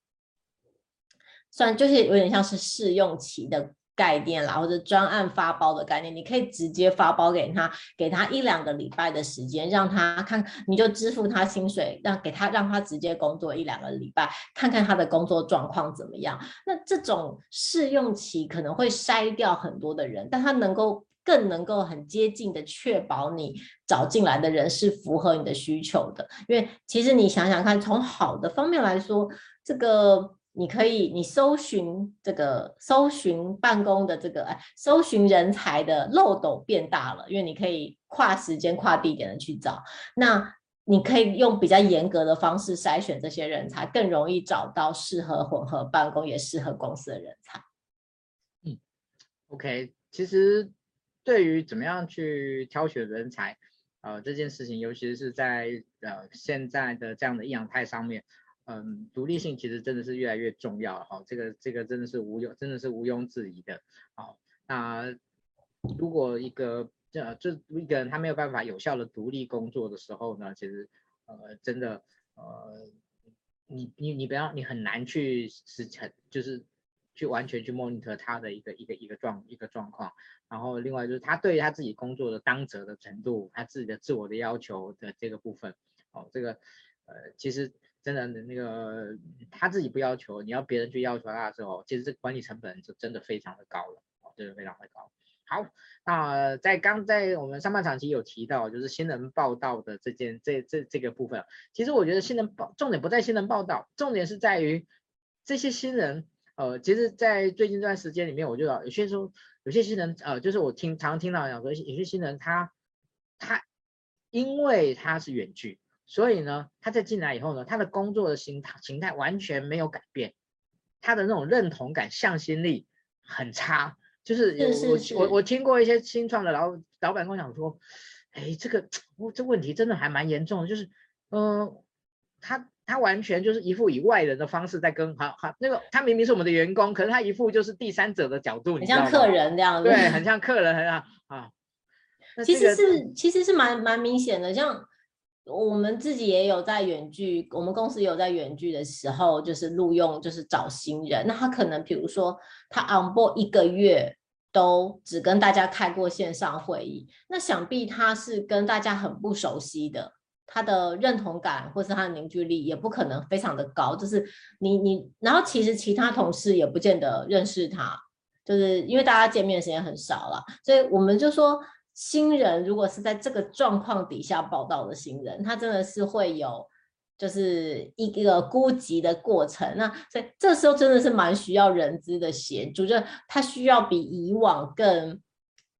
算就是有点像是试用期的。概念啦，或者专案发包的概念，你可以直接发包给他，给他一两个礼拜的时间，让他看，你就支付他薪水，让给他让他直接工作一两个礼拜，看看他的工作状况怎么样。那这种试用期可能会筛掉很多的人，但他能够更能够很接近的确保你找进来的人是符合你的需求的。因为其实你想想看，从好的方面来说，这个。你可以，你搜寻这个搜寻办公的这个哎，搜寻人才的漏斗变大了，因为你可以跨时间、跨地点的去找。那你可以用比较严格的方式筛选这些人才，更容易找到适合混合办公也适合公司的人才。嗯，OK，其实对于怎么样去挑选人才。呃这件事情，尤其是在呃现在的这样的异样态上面，嗯，独立性其实真的是越来越重要了哈、哦，这个这个真的是无庸真的是毋庸置疑的。好、哦，那如果一个这这一个人他没有办法有效的独立工作的时候呢，其实呃真的呃你你你不要你很难去实成就是去完全去 monitor 他的一个一个一个状一个状况，然后另外就是他对他自己工作的当责的程度，他自己的自我的要求的这个部分，哦这个呃其实。真的那个他自己不要求，你要别人去要求他的时候，其实这管理成本就真的非常的高了，真的非常的高。好，那在刚在我们上半场其实有提到，就是新人报道的这件这这这个部分，其实我觉得新人报重点不在新人报道，重点是在于这些新人，呃，其实，在最近这段时间里面，我就有些时候有些新人，呃，就是我听常常听到讲说，有些新人他他因为他是远距。所以呢，他在进来以后呢，他的工作的形态形态完全没有改变，他的那种认同感、向心力很差。就是我我我听过一些新创的老老板跟我讲说，哎，这个我这问题真的还蛮严重的，就是嗯、呃，他他完全就是一副以外人的方式在跟好好那个他明明是我们的员工，可是他一副就是第三者的角度，很像客人这样子，对，很像客人，很像啊。其实是其实是蛮蛮明显的，像。我们自己也有在远距，我们公司也有在远距的时候，就是录用，就是找新人。那他可能，比如说他 on board 一个月都只跟大家开过线上会议，那想必他是跟大家很不熟悉的，他的认同感或是他的凝聚力也不可能非常的高。就是你你，然后其实其他同事也不见得认识他，就是因为大家见面时间很少了，所以我们就说。新人如果是在这个状况底下报道的新人，他真的是会有就是一个孤寂的过程。那所以这时候真的是蛮需要人资的协助，就他需要比以往更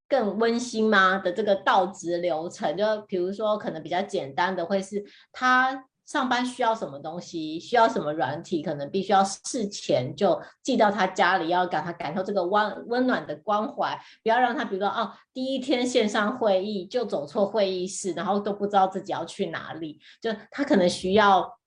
更温馨吗的这个到职流程？就比如说可能比较简单的会是他。上班需要什么东西，需要什么软体，可能必须要事前就寄到他家里，要让他感受这个温温暖的关怀，不要让他比如说哦，第一天线上会议就走错会议室，然后都不知道自己要去哪里，就他可能需要，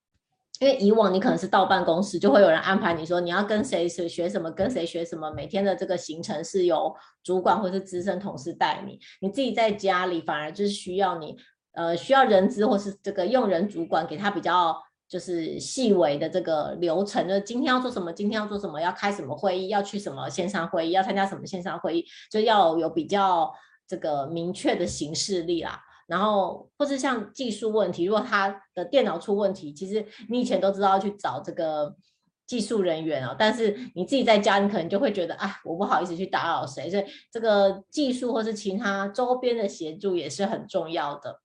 因为以往你可能是到办公室，就会有人安排你说你要跟谁学学什么，跟谁学什么，每天的这个行程是由主管或是资深同事带你，你自己在家里反而就是需要你。呃，需要人资或是这个用人主管给他比较就是细微的这个流程，就是今天要做什么，今天要做什么，要开什么会议，要去什么线上会议，要参加什么线上会议，就要有比较这个明确的行事历啦。然后或是像技术问题，如果他的电脑出问题，其实你以前都知道去找这个技术人员哦，但是你自己在家，你可能就会觉得啊，我不好意思去打扰谁，所以这个技术或是其他周边的协助也是很重要的。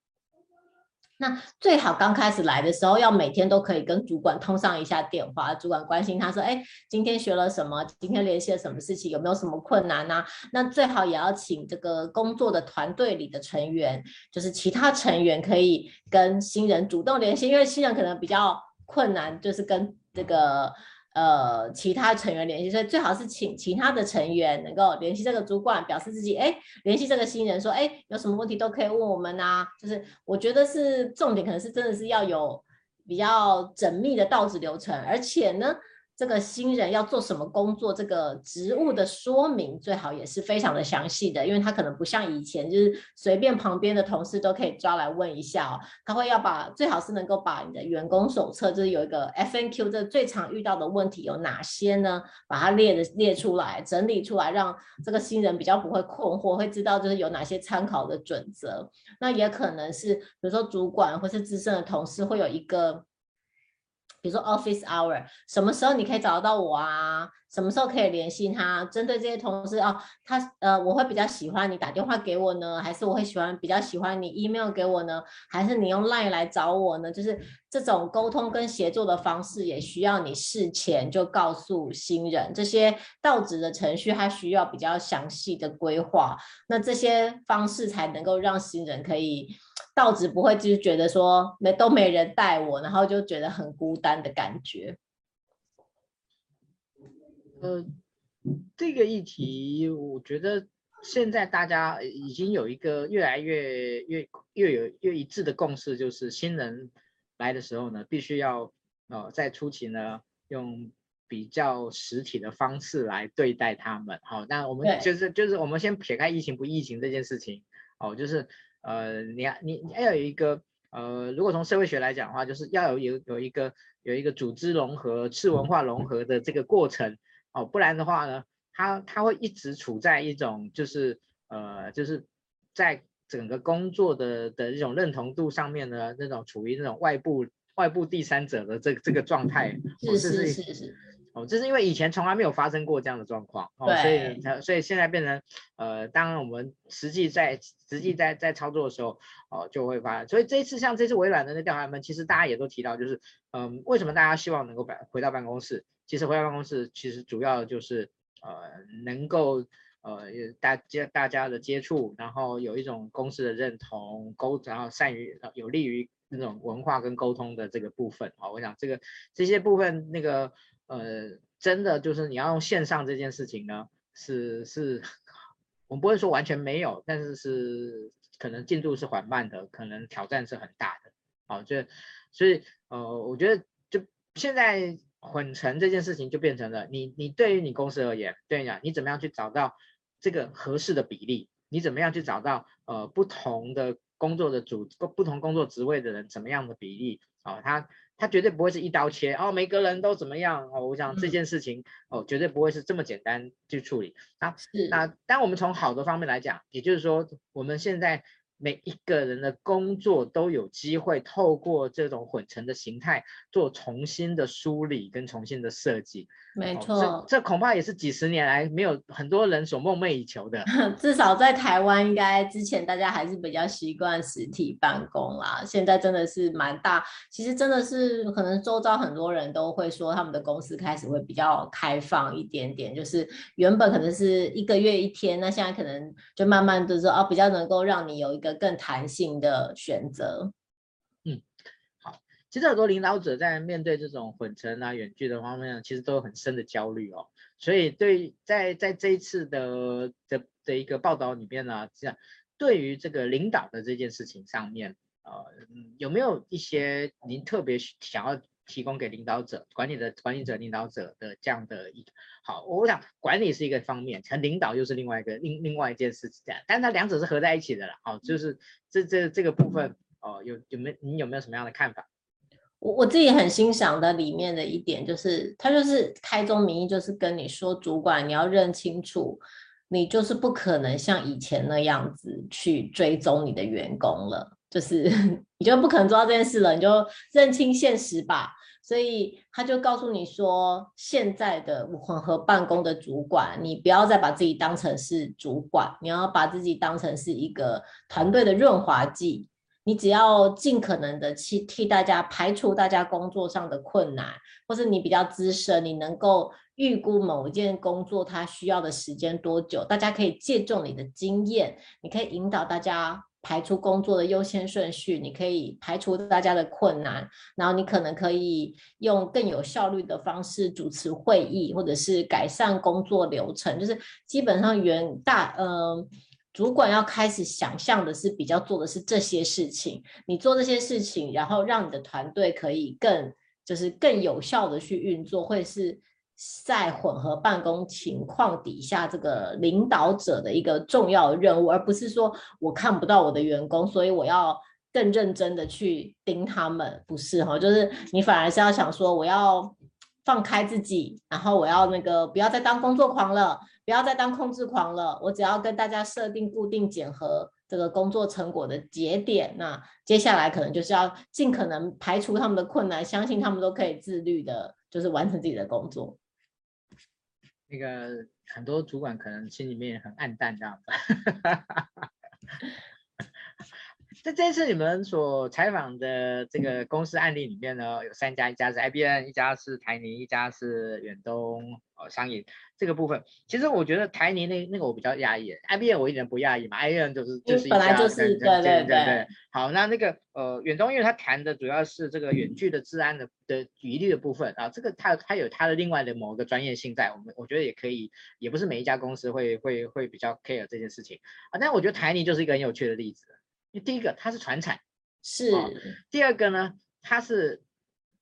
那最好刚开始来的时候，要每天都可以跟主管通上一下电话，主管关心他说：“哎，今天学了什么？今天联系了什么事情？有没有什么困难呢？”那最好也要请这个工作的团队里的成员，就是其他成员可以跟新人主动联系，因为新人可能比较困难，就是跟这个。呃，其他成员联系，所以最好是请其他的成员能够联系这个主管，表示自己哎，联系这个新人说哎，有什么问题都可以问我们呐。就是我觉得是重点，可能是真的是要有比较缜密的倒职流程，而且呢。这个新人要做什么工作，这个职务的说明最好也是非常的详细的，因为他可能不像以前，就是随便旁边的同事都可以抓来问一下哦。他会要把最好是能够把你的员工手册，就是有一个 FNQ，这最常遇到的问题有哪些呢？把它列的列出来，整理出来，让这个新人比较不会困惑，会知道就是有哪些参考的准则。那也可能是比如说主管或是资深的同事会有一个。比如说 office hour，什么时候你可以找得到我啊？什么时候可以联系他？针对这些同事哦，他呃，我会比较喜欢你打电话给我呢，还是我会喜欢比较喜欢你 email 给我呢？还是你用 line 来找我呢？就是这种沟通跟协作的方式，也需要你事前就告诉新人，这些到职的程序，它需要比较详细的规划。那这些方式才能够让新人可以。到职不会就是觉得说没都没人带我，然后就觉得很孤单的感觉。呃，这个议题我觉得现在大家已经有一个越来越越越有越一致的共识，就是新人来的时候呢，必须要呃在初期呢用比较实体的方式来对待他们。好、哦，那我们就是就是我们先撇开疫情不疫情这件事情，哦，就是呃你要你你要有一个呃，如果从社会学来讲的话，就是要有有有一个有一个组织融合、次文化融合的这个过程，哦，不然的话呢。他他会一直处在一种就是呃就是在整个工作的的一种认同度上面呢，那种处于那种外部外部第三者的这个这个状态，是是是是哦，这是因为以前从来没有发生过这样的状况哦，所以所以现在变成呃，当我们实际在实际在在操作的时候哦，就会发现，所以这一次像这次微软的那调查们，其实大家也都提到，就是嗯，为什么大家希望能够办回到办公室？其实回到办公室其实主要就是。呃，能够呃大家大家的接触，然后有一种公司的认同沟，然后善于有利于那种文化跟沟通的这个部分啊，我想这个这些部分那个呃，真的就是你要用线上这件事情呢，是是，我们不会说完全没有，但是是可能进度是缓慢的，可能挑战是很大的，好，这所以呃，我觉得就现在。混成这件事情就变成了你，你对于你公司而言，对你讲，你怎么样去找到这个合适的比例？你怎么样去找到呃不同的工作的组不同工作职位的人怎么样的比例？哦，他他绝对不会是一刀切哦，每个人都怎么样哦？我想这件事情、嗯、哦，绝对不会是这么简单去处理。啊，那当我们从好的方面来讲，也就是说我们现在。每一个人的工作都有机会透过这种混成的形态做重新的梳理跟重新的设计。没错，哦、这这恐怕也是几十年来没有很多人所梦寐以求的。至少在台湾，应该之前大家还是比较习惯实体办公啦。现在真的是蛮大，其实真的是可能周遭很多人都会说，他们的公司开始会比较开放一点点，就是原本可能是一个月一天，那现在可能就慢慢的说啊，比较能够让你有一个更弹性的选择。嗯，好其实很多领导者在面对这种混成啊、远距的方面，其实都有很深的焦虑哦。所以对在在这一次的的的一个报道里面呢，这样对于这个领导的这件事情上面，呃，有没有一些您特别想要提供给领导者、管理的管理者、领导者的这样的一好？我想管理是一个方面，成领导又是另外一个另另外一件事情，这样，但是它两者是合在一起的了。好，就是这这这个部分哦，有有没有你有没有什么样的看法？我我自己很欣赏的里面的一点就是，他就是开宗明义，就是跟你说，主管你要认清楚，你就是不可能像以前那样子去追踪你的员工了，就是 你就不可能做到这件事了，你就认清现实吧。所以他就告诉你说，现在的混合办公的主管，你不要再把自己当成是主管，你要把自己当成是一个团队的润滑剂。你只要尽可能的去替大家排除大家工作上的困难，或是你比较资深，你能够预估某一件工作它需要的时间多久，大家可以借重你的经验，你可以引导大家排除工作的优先顺序，你可以排除大家的困难，然后你可能可以用更有效率的方式主持会议，或者是改善工作流程，就是基本上原大嗯。呃主管要开始想象的是比较做的是这些事情，你做这些事情，然后让你的团队可以更就是更有效的去运作，会是在混合办公情况底下这个领导者的一个重要任务，而不是说我看不到我的员工，所以我要更认真的去盯他们，不是哈，就是你反而是要想说我要放开自己，然后我要那个不要再当工作狂了。不要再当控制狂了，我只要跟大家设定固定检核这个工作成果的节点，那接下来可能就是要尽可能排除他们的困难，相信他们都可以自律的，就是完成自己的工作。那个很多主管可能心里面很暗淡这样子。在这次你们所采访的这个公司案例里面呢，有三家，一家是 IBM，一家是台泥，一家是远东呃商银。这个部分，其实我觉得台泥那那个我比较讶异，IBM 我一点不讶异嘛，IBM 就是就是一家，本来就是对对对对。好，那那个呃远东，因为他谈的主要是这个远距的治安的的疑虑的部分啊，这个他他有他的另外的某个专业性在，我们我觉得也可以，也不是每一家公司会会会比较 care 这件事情啊，但我觉得台泥就是一个很有趣的例子。第一个，它是船产，是、哦；第二个呢，它是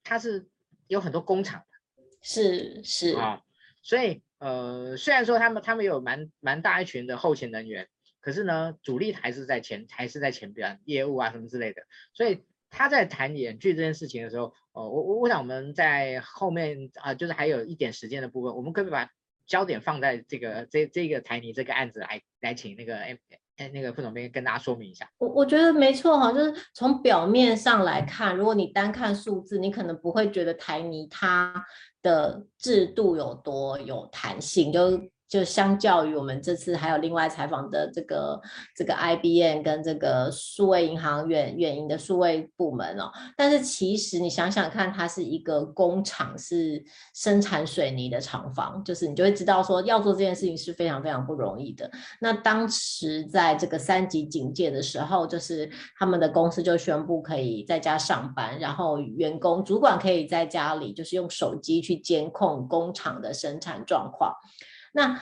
它是有很多工厂的，是是啊、哦，所以呃，虽然说他们他们有蛮蛮大一群的后勤人员，可是呢，主力还是在前还是在前边业务啊什么之类的，所以他在谈演剧这件事情的时候，哦，我我我想我们在后面啊、呃，就是还有一点时间的部分，我们可以把焦点放在这个这这个台泥这个案子来来请那个 M。哎，那个副总编跟大家说明一下。我我觉得没错哈，就是从表面上来看，如果你单看数字，你可能不会觉得台泥它的制度有多有弹性，就。就相较于我们这次还有另外采访的这个这个 IBM 跟这个数位银行远远银的数位部门哦，但是其实你想想看，它是一个工厂，是生产水泥的厂房，就是你就会知道说要做这件事情是非常非常不容易的。那当时在这个三级警戒的时候，就是他们的公司就宣布可以在家上班，然后员工主管可以在家里就是用手机去监控工厂的生产状况。那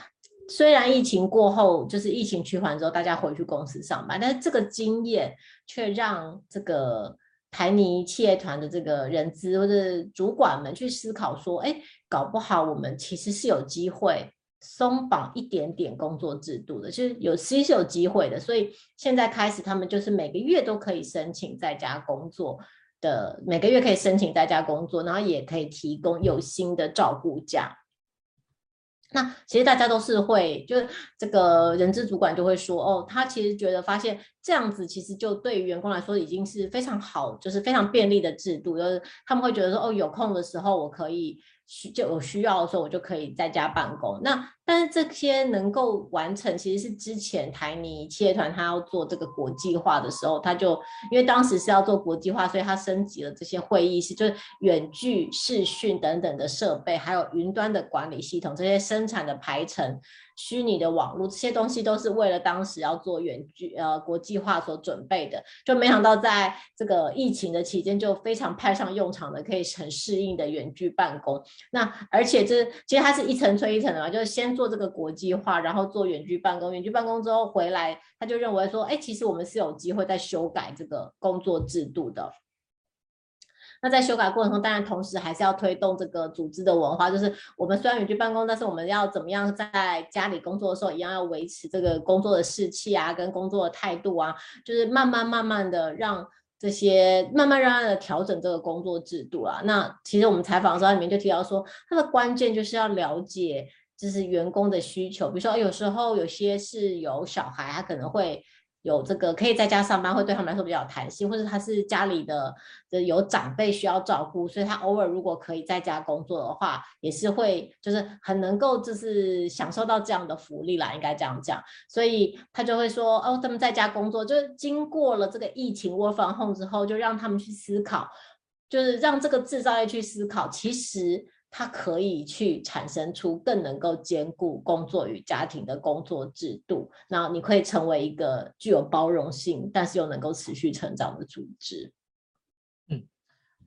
虽然疫情过后，就是疫情趋缓之后，大家回去公司上班，但是这个经验却让这个台泥企业团的这个人资或者主管们去思考说，哎，搞不好我们其实是有机会松绑一点点工作制度的，就是有其实是有机会的。所以现在开始，他们就是每个月都可以申请在家工作的，每个月可以申请在家工作，然后也可以提供有薪的照顾假。那其实大家都是会，就是这个人资主管就会说，哦，他其实觉得发现这样子其实就对于员工来说已经是非常好，就是非常便利的制度，就是他们会觉得说，哦，有空的时候我可以。需就有需要的时候，我就可以在家办公。那但是这些能够完成，其实是之前台泥企业团他要做这个国际化的时候，他就因为当时是要做国际化，所以他升级了这些会议室，就是远距视讯等等的设备，还有云端的管理系统，这些生产的排程。虚拟的网络这些东西都是为了当时要做远距呃国际化所准备的，就没想到在这个疫情的期间就非常派上用场的，可以很适应的远距办公。那而且这其实它是一层催一层的嘛，就是先做这个国际化，然后做远距办公，远距办公之后回来，他就认为说，哎，其实我们是有机会再修改这个工作制度的。那在修改过程中，当然同时还是要推动这个组织的文化，就是我们虽然远距办公，但是我们要怎么样在家里工作的时候，一样要维持这个工作的士气啊，跟工作的态度啊，就是慢慢慢慢的让这些慢慢让的调整这个工作制度啊。那其实我们采访的时候里面就提到说，它的关键就是要了解就是员工的需求，比如说有时候有些是有小孩，他可能会。有这个可以在家上班，会对他们来说比较弹性，或者他是家里的的有长辈需要照顾，所以他偶尔如果可以在家工作的话，也是会就是很能够就是享受到这样的福利啦，应该这样讲。所以他就会说，哦，他们在家工作，就是经过了这个疫情 work from home 之后，就让他们去思考，就是让这个制造业去思考，其实。它可以去产生出更能够兼顾工作与家庭的工作制度，那你可以成为一个具有包容性，但是又能够持续成长的组织。嗯，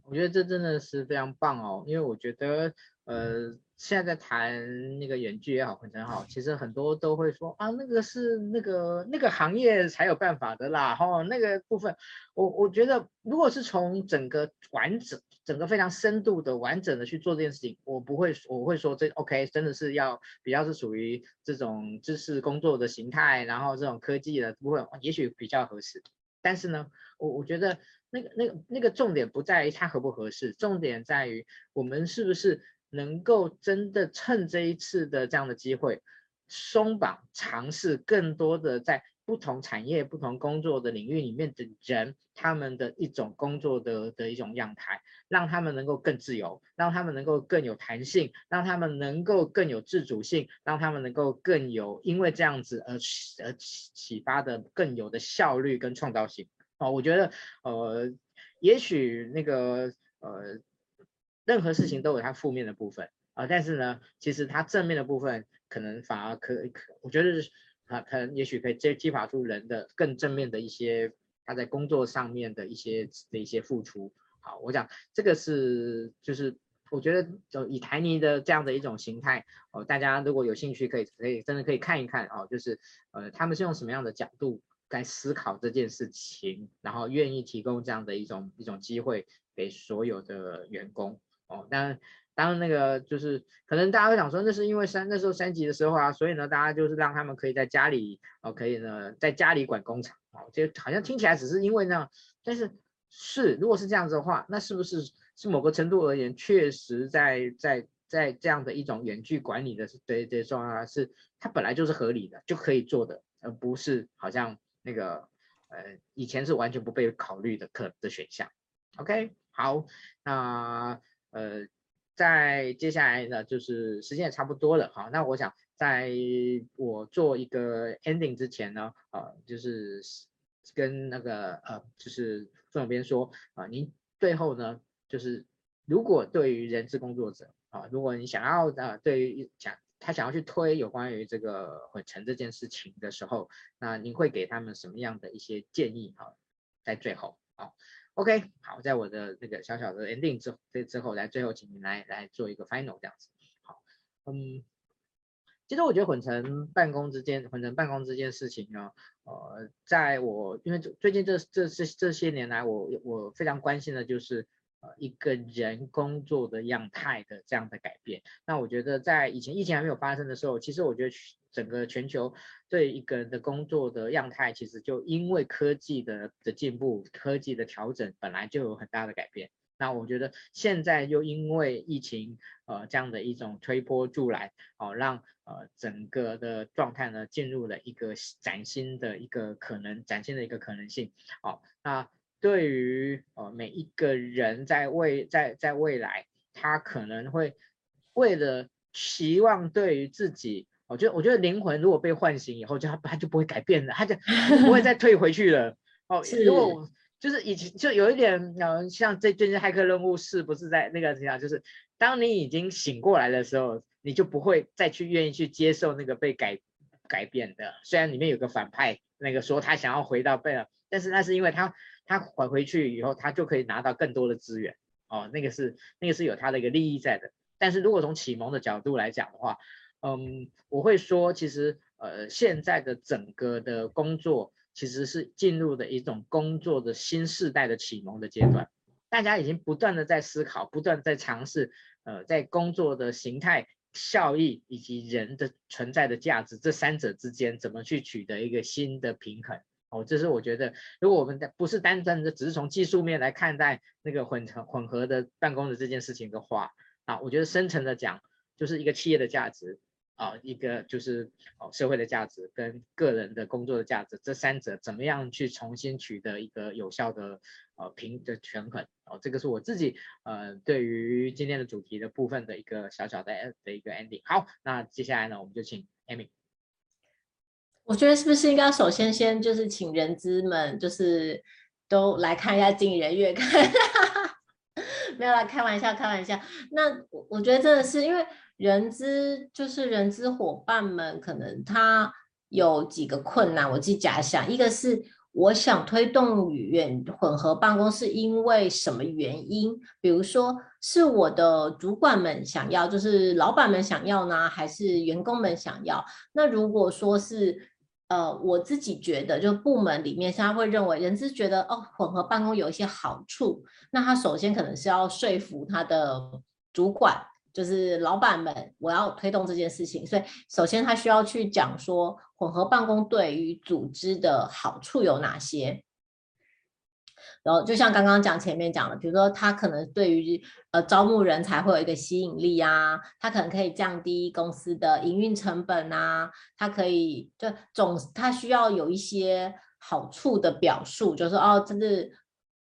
我觉得这真的是非常棒哦，因为我觉得，呃。现在在谈那个远距也好，混成好，其实很多都会说啊，那个是那个那个行业才有办法的啦，哈，那个部分，我我觉得如果是从整个完整、整个非常深度的完整的去做这件事情，我不会，我会说这 OK，真的是要比较是属于这种知识工作的形态，然后这种科技的部分，也许比较合适。但是呢，我我觉得那个那个那个重点不在于它合不合适，重点在于我们是不是。能够真的趁这一次的这样的机会松绑，尝试更多的在不同产业、不同工作的领域里面的人，他们的一种工作的的一种样态，让他们能够更自由，让他们能够更有弹性，让他们能够更有自主性，让他们能够更有因为这样子而而启发的更有的效率跟创造性。哦，我觉得呃，也许那个呃，任何事情都有它负面的部分啊，但是呢，其实它正面的部分可能反而可可，我觉得啊，可能也许可以激激发出人的更正面的一些他在工作上面的一些的一些付出。好，我讲这个是就是。我觉得就以台泥的这样的一种形态哦，大家如果有兴趣，可以可以真的可以看一看哦，就是呃他们是用什么样的角度来思考这件事情，然后愿意提供这样的一种一种机会给所有的员工哦。当当那个就是可能大家会想说，那是因为三那时候三级的时候啊，所以呢大家就是让他们可以在家里哦，可以呢在家里管工厂哦，就好像听起来只是因为那样，但是是如果是这样子的话，那是不是？是某个程度而言，确实在在在这样的一种远距管理的对对状态是，它本来就是合理的，就可以做的，而不是好像那个呃以前是完全不被考虑的可的选项。OK，好，那呃在接下来呢，就是时间也差不多了，好，那我想在我做一个 ending 之前呢，呃，就是跟那个呃就是副总编说啊，您最后呢。就是如果对于人资工作者啊，如果你想要啊，对于想他想要去推有关于这个混成这件事情的时候，那您会给他们什么样的一些建议啊？在最后啊，OK，好，在我的那个小小的 ending 之这之后，来最后请您来来做一个 final 这样子。好，嗯，其实我觉得混成办公之间，混成办公这件事情呢，呃，在我因为最近这这这这些年来，我我非常关心的就是。一个人工作的样态的这样的改变，那我觉得在以前疫情还没有发生的时候，其实我觉得整个全球对一个人的工作的样态，其实就因为科技的的进步、科技的调整，本来就有很大的改变。那我觉得现在又因为疫情呃这样的一种推波助澜，哦，让呃整个的状态呢进入了一个崭新的一个可能，崭新的一个可能性。哦，那。对于呃每一个人在未在在未来，他可能会为了期望对于自己，我觉得我觉得灵魂如果被唤醒以后，就他他就不会改变了，他 就不会再退回去了。哦，如果就是以前就有一点呃，像这最近骇客任务是不是在那个怎样？就是当你已经醒过来的时候，你就不会再去愿意去接受那个被改改变的。虽然里面有个反派，那个说他想要回到贝尔，但是那是因为他。他还回去以后，他就可以拿到更多的资源哦，那个是那个是有他的一个利益在的。但是如果从启蒙的角度来讲的话，嗯，我会说，其实呃，现在的整个的工作其实是进入的一种工作的新世代的启蒙的阶段。大家已经不断的在思考，不断在尝试，呃，在工作的形态、效益以及人的存在的价值这三者之间，怎么去取得一个新的平衡。哦，这是我觉得，如果我们不是单单的只是从技术面来看待那个混成混合的办公的这件事情的话，啊，我觉得深层的讲，就是一个企业的价值啊，一个就是哦社会的价值跟个人的工作的价值，这三者怎么样去重新取得一个有效的呃平的权衡哦，这个是我自己呃对于今天的主题的部分的一个小小的的一个 ending。好，那接下来呢，我们就请 Amy。我觉得是不是应该首先先就是请人资们就是都来看一下经理人月刊，没有啦，开玩笑，开玩笑。那我我觉得真的是因为人资就是人资伙伴们可能他有几个困难，我自己假想，一个是我想推动远混合办公是因为什么原因？比如说是我的主管们想要，就是老板们想要呢，还是员工们想要？那如果说是呃，我自己觉得，就部门里面，他会认为人资觉得哦，混合办公有一些好处。那他首先可能是要说服他的主管，就是老板们，我要推动这件事情。所以，首先他需要去讲说，混合办公对于组织的好处有哪些。然后就像刚刚讲前面讲的，比如说他可能对于呃招募人才会有一个吸引力啊，他可能可以降低公司的营运成本啊，他可以就总他需要有一些好处的表述，就是哦，这是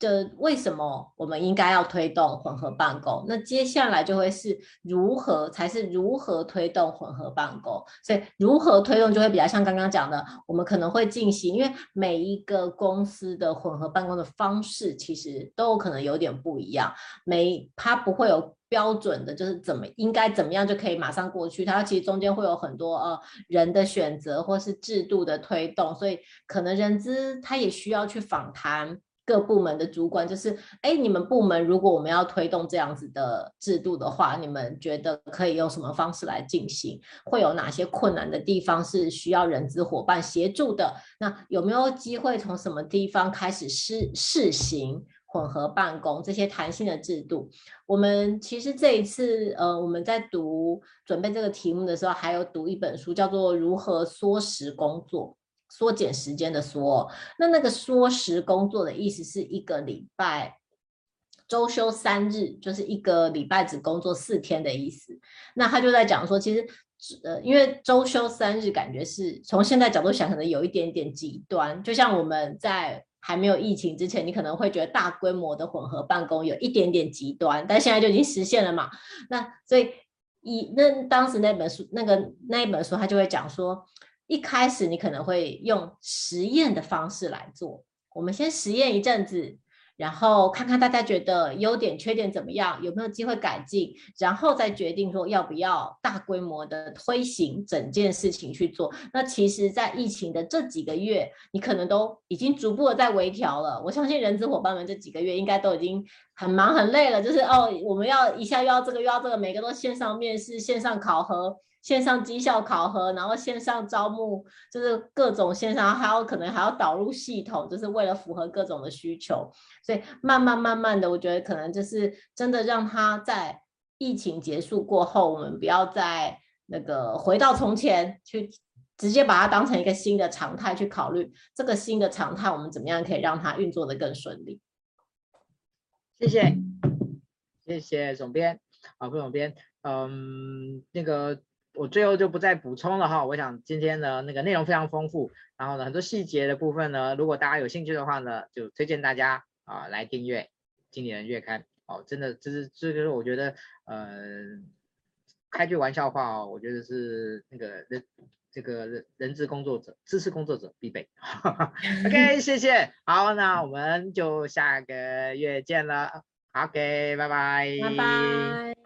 这为什么我们应该要推动混合办公？那接下来就会是如何才是如何推动混合办公？所以如何推动就会比较像刚刚讲的，我们可能会进行，因为每一个公司的混合办公的方式其实都有可能有点不一样，每它不会有标准的，就是怎么应该怎么样就可以马上过去，它其实中间会有很多呃人的选择或是制度的推动，所以可能人资他也需要去访谈。各部门的主管就是，哎，你们部门如果我们要推动这样子的制度的话，你们觉得可以用什么方式来进行？会有哪些困难的地方是需要人资伙伴协助的？那有没有机会从什么地方开始试试行混合办公这些弹性的制度？我们其实这一次，呃，我们在读准备这个题目的时候，还有读一本书，叫做《如何缩时工作》。缩减时间的缩，那那个缩时工作的意思是一个礼拜周休三日，就是一个礼拜只工作四天的意思。那他就在讲说，其实呃，因为周休三日感觉是从现在角度想，可能有一点点极端。就像我们在还没有疫情之前，你可能会觉得大规模的混合办公有一点点极端，但现在就已经实现了嘛。那所以以那当时那本书那个那一本书，他就会讲说。一开始你可能会用实验的方式来做，我们先实验一阵子，然后看看大家觉得优点缺点怎么样，有没有机会改进，然后再决定说要不要大规模的推行整件事情去做。那其实，在疫情的这几个月，你可能都已经逐步的在微调了。我相信人资伙伴们这几个月应该都已经很忙很累了，就是哦，我们要一下又要这个又要这个，每个都线上面试、线上考核。线上绩效考核，然后线上招募，就是各种线上，还有可能还要导入系统，就是为了符合各种的需求。所以慢慢慢慢的，我觉得可能就是真的让他在疫情结束过后，我们不要再那个回到从前，去直接把它当成一个新的常态去考虑这个新的常态，我们怎么样可以让它运作得更顺利。谢谢，谢谢总编，啊，副总编，嗯，那个。我最后就不再补充了哈，我想今天呢那个内容非常丰富，然后呢很多细节的部分呢，如果大家有兴趣的话呢，就推荐大家啊来订阅《经理人月刊》哦，真的这是这就是我觉得呃开句玩笑话哦，我觉得是那个人这个人人资工作者、知识工作者必备。OK，谢谢，好，那我们就下个月见了，OK，拜拜，拜拜。